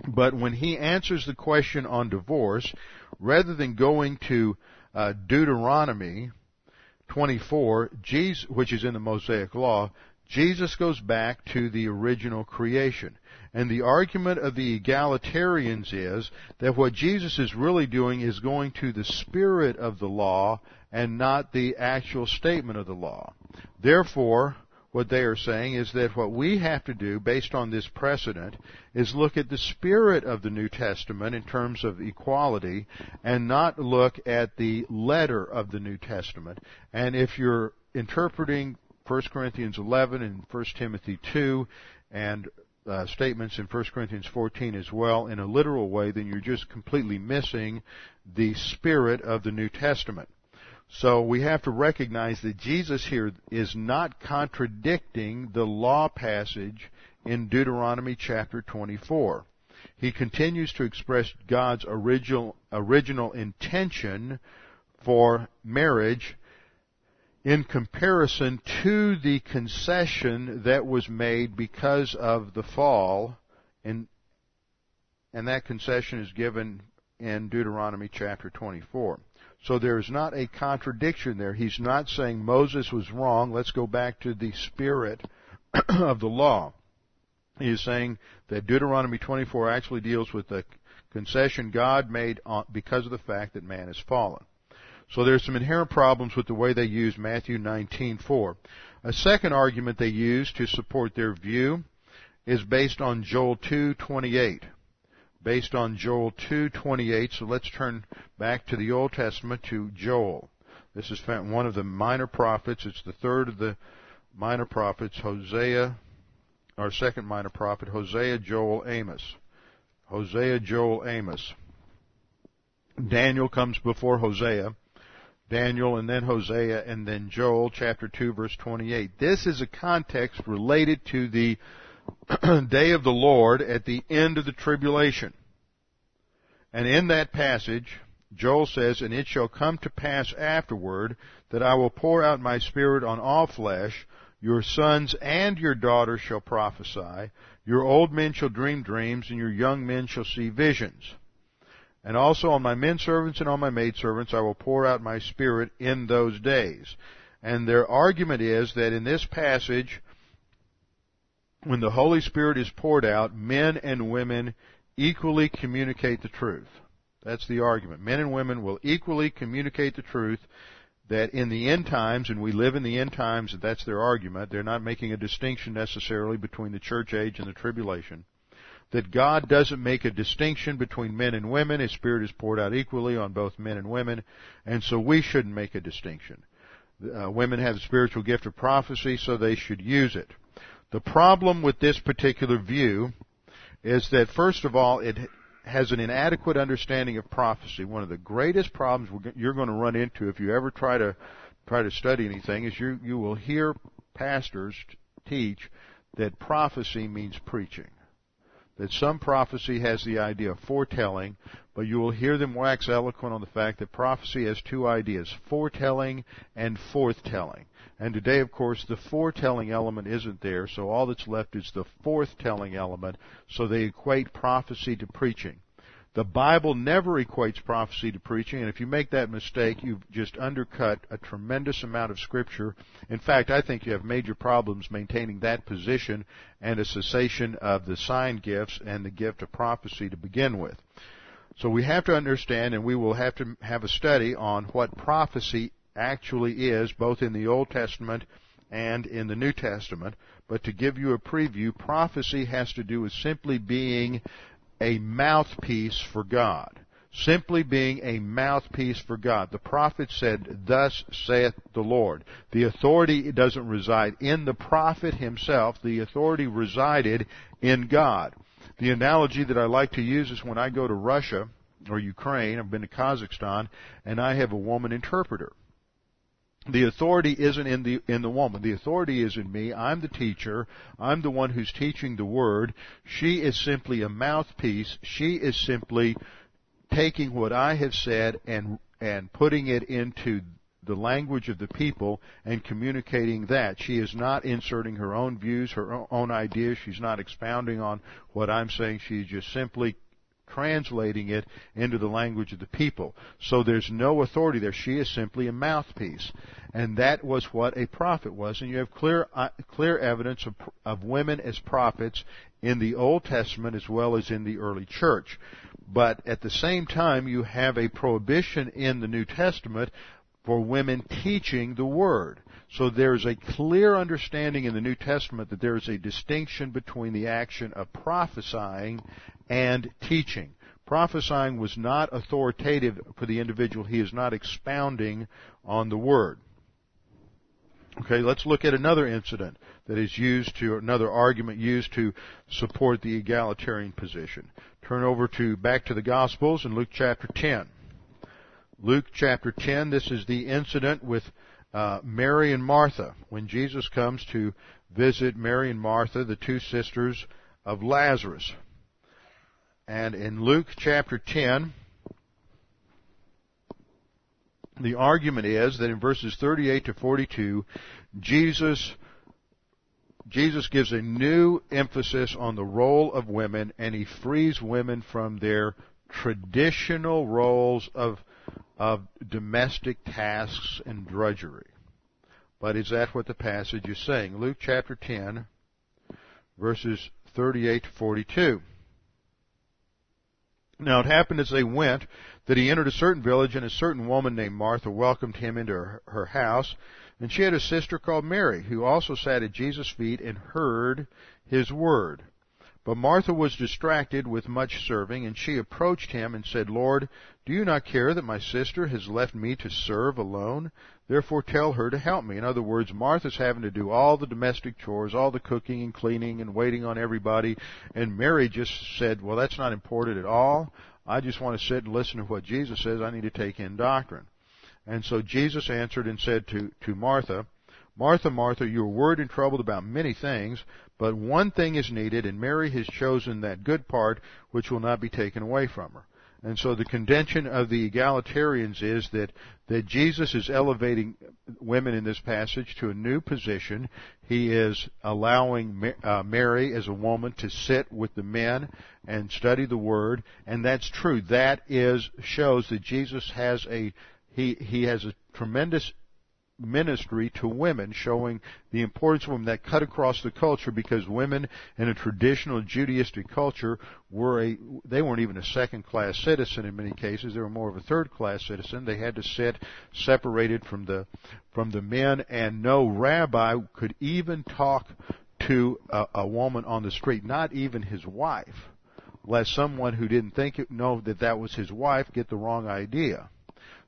Speaker 1: But when he answers the question on divorce, rather than going to uh, Deuteronomy 24, Jesus, which is in the Mosaic Law, Jesus goes back to the original creation. And the argument of the egalitarians is that what Jesus is really doing is going to the spirit of the law and not the actual statement of the law. Therefore, what they are saying is that what we have to do based on this precedent is look at the spirit of the New Testament in terms of equality and not look at the letter of the New Testament. And if you're interpreting 1 Corinthians 11 and 1 Timothy 2 and uh, statements in 1 Corinthians 14 as well in a literal way, then you're just completely missing the spirit of the New Testament. So we have to recognize that Jesus here is not contradicting the law passage in Deuteronomy chapter 24. He continues to express God's original, original intention for marriage in comparison to the concession that was made because of the fall and and that concession is given in Deuteronomy chapter 24. So there is not a contradiction there. He's not saying Moses was wrong. Let's go back to the spirit of the law. He is saying that Deuteronomy 24 actually deals with the concession God made because of the fact that man has fallen. So there's some inherent problems with the way they use Matthew 19:4. A second argument they use to support their view is based on Joel 2:28 based on Joel 2:28. So let's turn back to the Old Testament to Joel. This is one of the minor prophets. It's the third of the minor prophets, Hosea, our second minor prophet, Hosea, Joel, Amos. Hosea, Joel, Amos. Daniel comes before Hosea. Daniel and then Hosea and then Joel chapter 2 verse 28. This is a context related to the day of the Lord at the end of the tribulation. And in that passage, Joel says, And it shall come to pass afterward that I will pour out my spirit on all flesh. Your sons and your daughters shall prophesy. Your old men shall dream dreams, and your young men shall see visions. And also on my men servants and on my maid servants I will pour out my spirit in those days. And their argument is that in this passage, when the Holy Spirit is poured out, men and women equally communicate the truth. That's the argument. Men and women will equally communicate the truth that in the end times, and we live in the end times, that's their argument. They're not making a distinction necessarily between the church age and the tribulation. That God doesn't make a distinction between men and women. His Spirit is poured out equally on both men and women, and so we shouldn't make a distinction. Uh, women have the spiritual gift of prophecy, so they should use it. The problem with this particular view is that first of all, it has an inadequate understanding of prophecy. One of the greatest problems you're going to run into if you ever try to try to study anything is you you will hear pastors teach that prophecy means preaching that some prophecy has the idea of foretelling, but you will hear them wax eloquent on the fact that prophecy has two ideas, foretelling and forthtelling. And today, of course, the foretelling element isn't there, so all that's left is the forthtelling element, so they equate prophecy to preaching. The Bible never equates prophecy to preaching, and if you make that mistake, you've just undercut a tremendous amount of Scripture. In fact, I think you have major problems maintaining that position and a cessation of the sign gifts and the gift of prophecy to begin with. So we have to understand, and we will have to have a study on what prophecy actually is, both in the Old Testament and in the New Testament. But to give you a preview, prophecy has to do with simply being a mouthpiece for God. Simply being a mouthpiece for God. The prophet said, Thus saith the Lord. The authority doesn't reside in the prophet himself, the authority resided in God. The analogy that I like to use is when I go to Russia or Ukraine, I've been to Kazakhstan, and I have a woman interpreter. The authority isn't in the in the woman. The authority is in me. I'm the teacher. I'm the one who's teaching the word. She is simply a mouthpiece. She is simply taking what I have said and and putting it into the language of the people and communicating that. She is not inserting her own views, her own ideas. She's not expounding on what I'm saying. She's just simply translating it into the language of the people. So there's no authority there. She is simply a mouthpiece. And that was what a prophet was. And you have clear, uh, clear evidence of, of women as prophets in the Old Testament as well as in the early church. But at the same time, you have a prohibition in the New Testament for women teaching the Word. So there's a clear understanding in the New Testament that there is a distinction between the action of prophesying and teaching. Prophesying was not authoritative for the individual. He is not expounding on the Word. Okay, let's look at another incident that is used to, another argument used to support the egalitarian position. Turn over to, back to the Gospels in Luke chapter 10. Luke chapter 10, this is the incident with uh, Mary and Martha, when Jesus comes to visit Mary and Martha, the two sisters of Lazarus. And in Luke chapter 10, the argument is that in verses 38 to 42, Jesus Jesus gives a new emphasis on the role of women and he frees women from their traditional roles of of domestic tasks and drudgery. But is that what the passage is saying? Luke chapter 10, verses 38 to 42. Now it happened as they went that he entered a certain village and a certain woman named Martha welcomed him into her, her house. And she had a sister called Mary who also sat at Jesus' feet and heard his word. But Martha was distracted with much serving, and she approached him and said, Lord, do you not care that my sister has left me to serve alone? Therefore tell her to help me. In other words, Martha's having to do all the domestic chores, all the cooking and cleaning and waiting on everybody, and Mary just said, well, that's not important at all. I just want to sit and listen to what Jesus says. I need to take in doctrine. And so Jesus answered and said to, to Martha, Martha, Martha, you are worried and troubled about many things, but one thing is needed, and Mary has chosen that good part which will not be taken away from her. And so the contention of the egalitarians is that, that Jesus is elevating women in this passage to a new position. He is allowing uh, Mary as a woman to sit with the men and study the Word, and that's true. That is, shows that Jesus has a, he, he has a tremendous ministry to women, showing the importance of women that cut across the culture because women in a traditional Judaistic culture were a, they weren't even a second class citizen in many cases, they were more of a third class citizen. They had to sit separated from the, from the men and no rabbi could even talk to a, a woman on the street, not even his wife, lest someone who didn't think it, know that that was his wife get the wrong idea.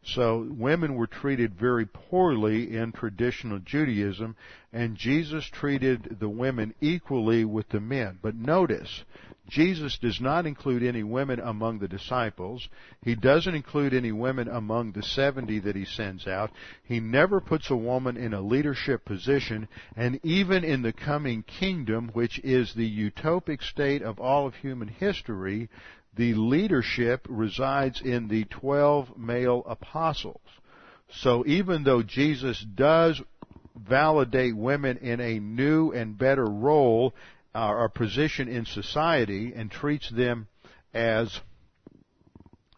Speaker 1: So women were treated very poorly in traditional Judaism, and Jesus treated the women equally with the men. But notice, Jesus does not include any women among the disciples. He doesn't include any women among the 70 that he sends out. He never puts a woman in a leadership position, and even in the coming kingdom, which is the utopic state of all of human history, the leadership resides in the 12 male apostles. So even though Jesus does validate women in a new and better role uh, or position in society and treats them as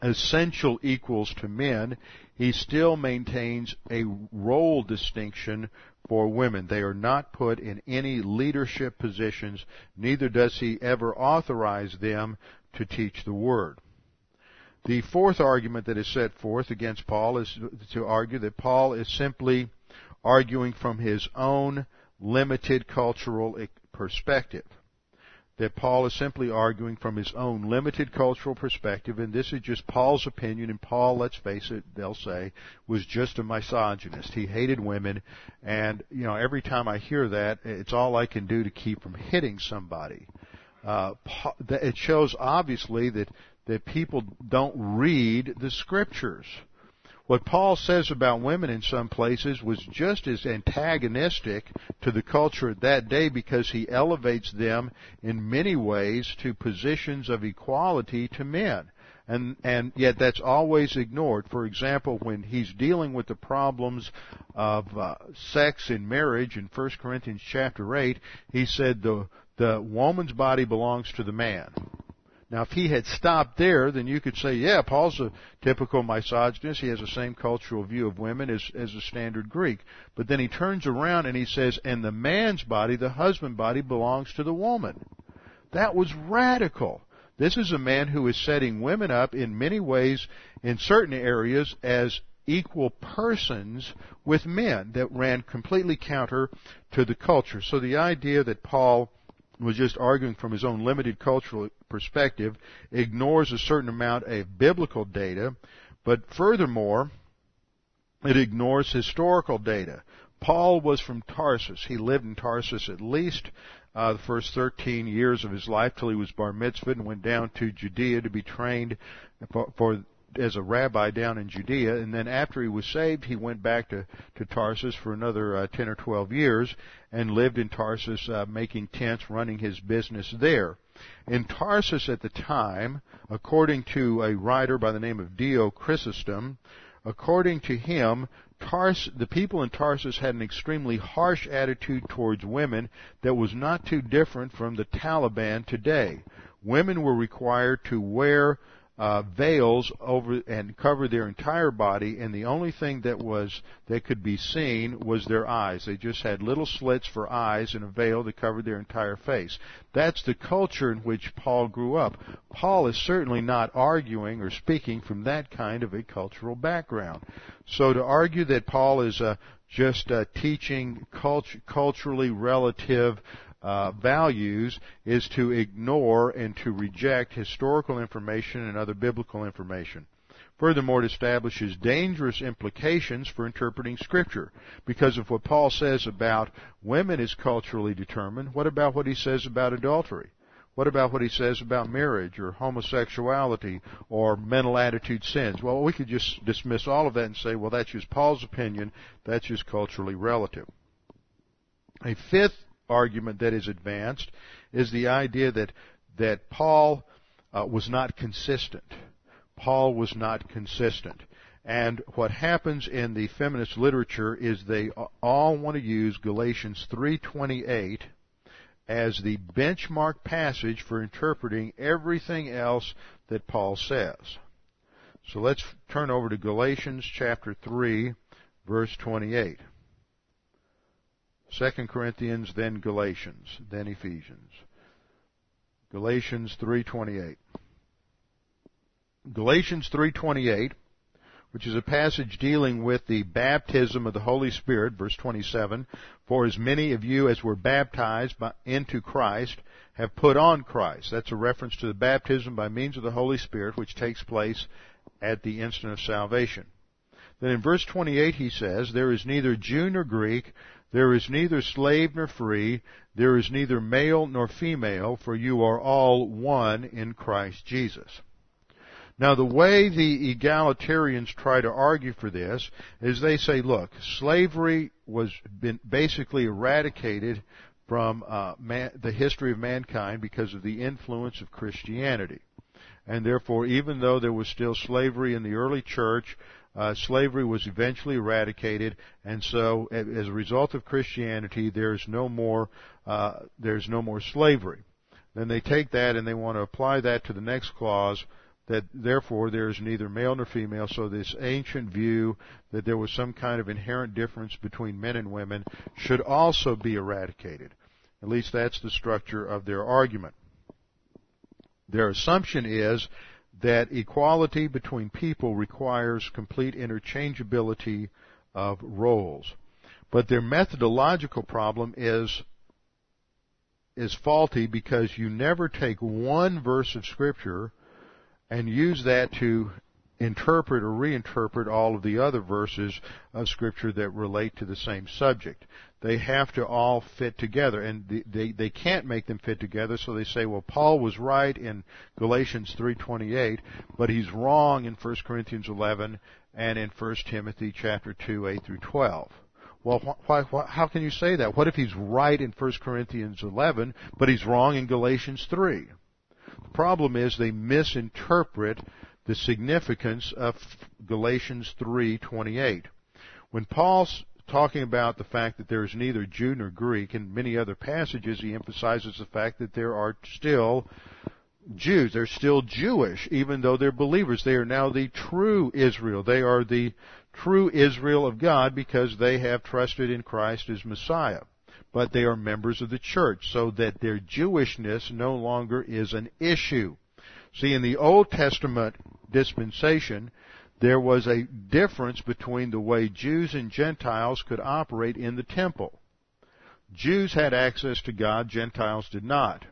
Speaker 1: essential equals to men, he still maintains a role distinction for women. They are not put in any leadership positions, neither does he ever authorize them to teach the Word. The fourth argument that is set forth against Paul is to argue that Paul is simply arguing from his own limited cultural perspective. That Paul is simply arguing from his own limited cultural perspective, and this is just Paul's opinion, and Paul, let's face it, they'll say, was just a misogynist. He hated women, and, you know, every time I hear that, it's all I can do to keep from hitting somebody uh, it shows obviously that that people don't read the scriptures. What Paul says about women in some places was just as antagonistic to the culture at that day because he elevates them in many ways to positions of equality to men. And, and yet that's always ignored. For example, when he's dealing with the problems of uh, sex in marriage in 1 Corinthians chapter 8, he said the, the woman's body belongs to the man. Now, if he had stopped there, then you could say, yeah, Paul's a typical misogynist. He has the same cultural view of women as, as a standard Greek. But then he turns around and he says, and the man's body, the husband body, belongs to the woman. That was radical. This is a man who is setting women up in many ways, in certain areas, as equal persons with men that ran completely counter to the culture. So the idea that Paul was just arguing from his own limited cultural perspective, ignores a certain amount of biblical data, but furthermore, it ignores historical data. Paul was from Tarsus. He lived in Tarsus at least uh, the first 13 years of his life till he was bar mitzvah and went down to Judea to be trained for, for as a rabbi down in Judea, and then after he was saved, he went back to, to Tarsus for another uh, 10 or 12 years and lived in Tarsus uh, making tents, running his business there. In Tarsus at the time, according to a writer by the name of Dio Chrysostom, according to him, Tars, the people in Tarsus had an extremely harsh attitude towards women that was not too different from the Taliban today. Women were required to wear uh, veils over and covered their entire body, and the only thing that was that could be seen was their eyes. They just had little slits for eyes and a veil that covered their entire face. That's the culture in which Paul grew up. Paul is certainly not arguing or speaking from that kind of a cultural background. So to argue that Paul is uh, just uh, teaching cult- culturally relative uh, values is to ignore and to reject historical information and other biblical information. Furthermore, it establishes dangerous implications for interpreting Scripture. Because of what Paul says about women is culturally determined, what about what he says about adultery? What about what he says about marriage or homosexuality or mental attitude sins? Well, we could just dismiss all of that and say, well, that's just Paul's opinion. That's just culturally relative. A fifth argument that is advanced is the idea that that Paul uh, was not consistent. Paul was not consistent. And what happens in the feminist literature is they all want to use Galatians 3:28 as the benchmark passage for interpreting everything else that Paul says. So let's turn over to Galatians chapter 3 verse 28. 2 Corinthians, then Galatians, then Ephesians. Galatians 3:28. Galatians 3:28, which is a passage dealing with the baptism of the Holy Spirit, verse 27, for as many of you as were baptized into Christ have put on Christ. That's a reference to the baptism by means of the Holy Spirit which takes place at the instant of salvation. Then in verse 28 he says, there is neither Jew nor Greek, there is neither slave nor free, there is neither male nor female, for you are all one in Christ Jesus. Now the way the egalitarians try to argue for this is they say, look, slavery was basically eradicated from uh, man, the history of mankind because of the influence of Christianity. And therefore, even though there was still slavery in the early church, uh, slavery was eventually eradicated, and so as a result of Christianity, there's no more uh, there's no more slavery. Then they take that and they want to apply that to the next clause that therefore there is neither male nor female. So this ancient view that there was some kind of inherent difference between men and women should also be eradicated. At least that's the structure of their argument. Their assumption is that equality between people requires complete interchangeability of roles. But their methodological problem is is faulty because you never take one verse of scripture and use that to interpret or reinterpret all of the other verses of scripture that relate to the same subject. They have to all fit together and they, they can't make them fit together so they say, well, Paul was right in Galatians 3.28, but he's wrong in 1 Corinthians 11 and in 1 Timothy chapter 2, 8 through 12. Well, why, why, how can you say that? What if he's right in 1 Corinthians 11, but he's wrong in Galatians 3? The problem is they misinterpret the significance of Galatians 3:28. When Paul's talking about the fact that there is neither Jew nor Greek, in many other passages he emphasizes the fact that there are still Jews. They're still Jewish, even though they're believers. They are now the true Israel. They are the true Israel of God because they have trusted in Christ as Messiah. But they are members of the church, so that their Jewishness no longer is an issue. See, in the Old Testament dispensation, there was a difference between the way Jews and Gentiles could operate in the temple. Jews had access to God, Gentiles did not.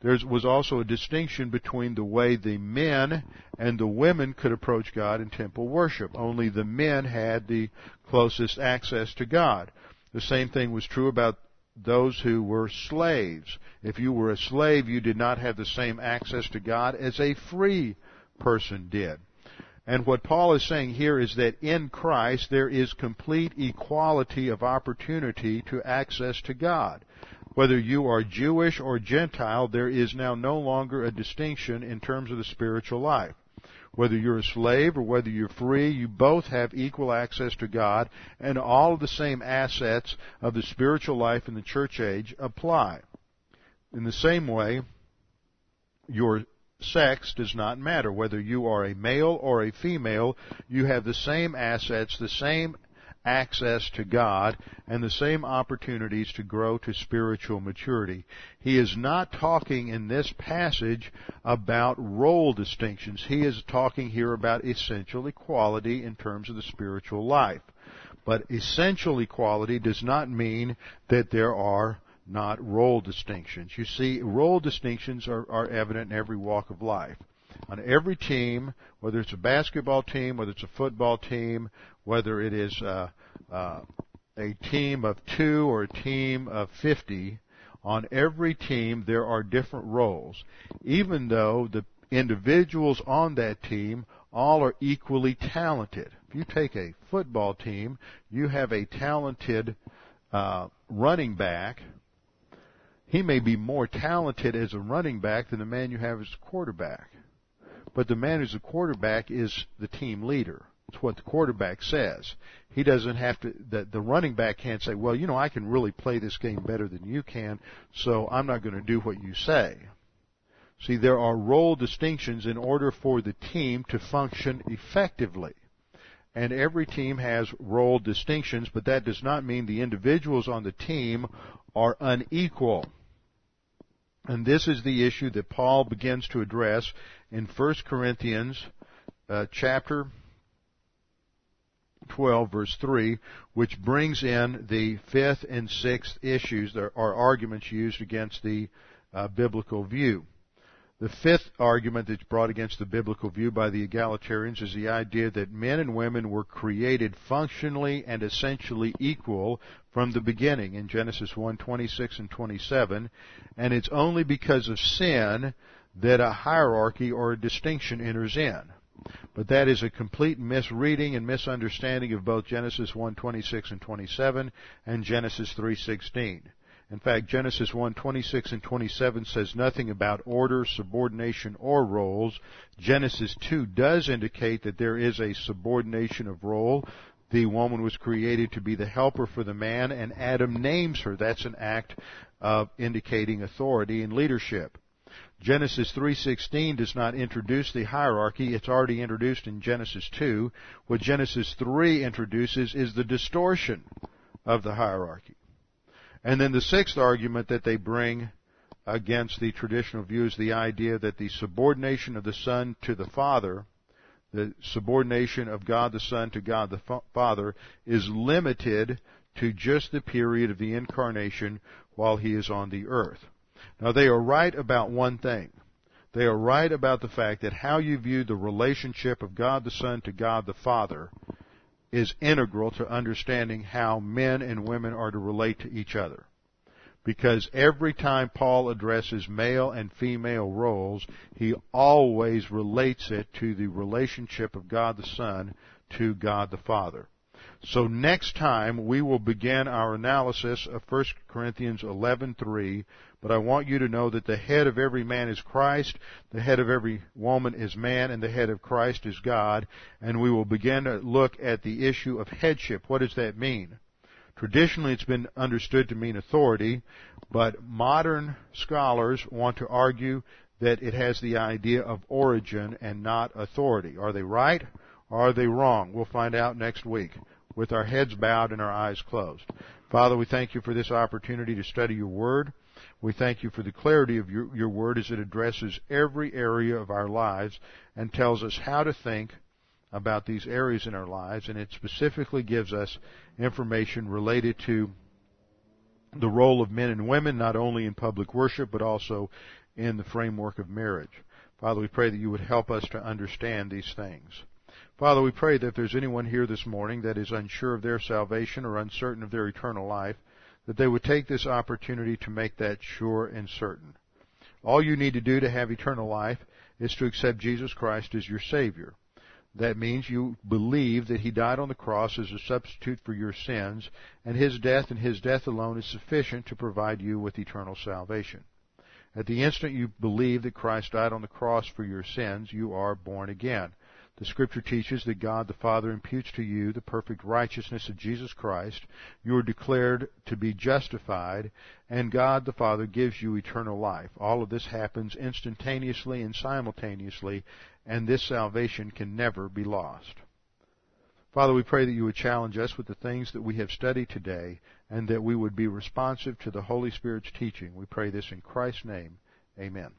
Speaker 1: There was also a distinction between the way the men and the women could approach God in temple worship. Only the men had the closest access to God. The same thing was true about those who were slaves. If you were a slave, you did not have the same access to God as a free person did. And what Paul is saying here is that in Christ there is complete equality of opportunity to access to God. Whether you are Jewish or Gentile, there is now no longer a distinction in terms of the spiritual life. Whether you're a slave or whether you're free, you both have equal access to God, and all of the same assets of the spiritual life in the church age apply. In the same way, your sex does not matter. Whether you are a male or a female, you have the same assets, the same access to God and the same opportunities to grow to spiritual maturity. He is not talking in this passage about role distinctions. He is talking here about essential equality in terms of the spiritual life. But essential equality does not mean that there are not role distinctions. You see, role distinctions are, are evident in every walk of life on every team, whether it's a basketball team, whether it's a football team, whether it is uh, uh, a team of two or a team of 50, on every team there are different roles, even though the individuals on that team all are equally talented. If you take a football team, you have a talented uh, running back. He may be more talented as a running back than the man you have as a quarterback. But the man who's the quarterback is the team leader. It's what the quarterback says. He doesn't have to, the, the running back can't say, well, you know, I can really play this game better than you can, so I'm not going to do what you say. See, there are role distinctions in order for the team to function effectively. And every team has role distinctions, but that does not mean the individuals on the team are unequal. And this is the issue that Paul begins to address in 1 Corinthians uh, chapter 12 verse 3, which brings in the fifth and sixth issues, there are arguments used against the uh, biblical view. The fifth argument that's brought against the biblical view by the egalitarians is the idea that men and women were created functionally and essentially equal from the beginning in Genesis 1:26 and 27, and it's only because of sin that a hierarchy or a distinction enters in. But that is a complete misreading and misunderstanding of both Genesis 1:26 and 27 and Genesis 3:16. In fact, Genesis 1:26 and 27 says nothing about order, subordination, or roles. Genesis 2 does indicate that there is a subordination of role. The woman was created to be the helper for the man, and Adam names her. That's an act of indicating authority and leadership. Genesis 3:16 does not introduce the hierarchy, it's already introduced in Genesis 2. What Genesis 3 introduces is the distortion of the hierarchy. And then the sixth argument that they bring against the traditional view is the idea that the subordination of the Son to the Father, the subordination of God the Son to God the Father, is limited to just the period of the incarnation while he is on the earth. Now they are right about one thing. They are right about the fact that how you view the relationship of God the Son to God the Father is integral to understanding how men and women are to relate to each other. Because every time Paul addresses male and female roles, he always relates it to the relationship of God the Son to God the Father. So next time we will begin our analysis of 1 Corinthians 11:3 but I want you to know that the head of every man is Christ, the head of every woman is man, and the head of Christ is God. And we will begin to look at the issue of headship. What does that mean? Traditionally, it's been understood to mean authority, but modern scholars want to argue that it has the idea of origin and not authority. Are they right? Are they wrong? We'll find out next week with our heads bowed and our eyes closed. Father, we thank you for this opportunity to study your word. We thank you for the clarity of your, your word as it addresses every area of our lives and tells us how to think about these areas in our lives, and it specifically gives us information related to the role of men and women, not only in public worship, but also in the framework of marriage. Father, we pray that you would help us to understand these things. Father, we pray that if there's anyone here this morning that is unsure of their salvation or uncertain of their eternal life, that they would take this opportunity to make that sure and certain. All you need to do to have eternal life is to accept Jesus Christ as your Savior. That means you believe that He died on the cross as a substitute for your sins, and His death and His death alone is sufficient to provide you with eternal salvation. At the instant you believe that Christ died on the cross for your sins, you are born again. The scripture teaches that God the Father imputes to you the perfect righteousness of Jesus Christ. You are declared to be justified, and God the Father gives you eternal life. All of this happens instantaneously and simultaneously, and this salvation can never be lost. Father, we pray that you would challenge us with the things that we have studied today, and that we would be responsive to the Holy Spirit's teaching. We pray this in Christ's name. Amen.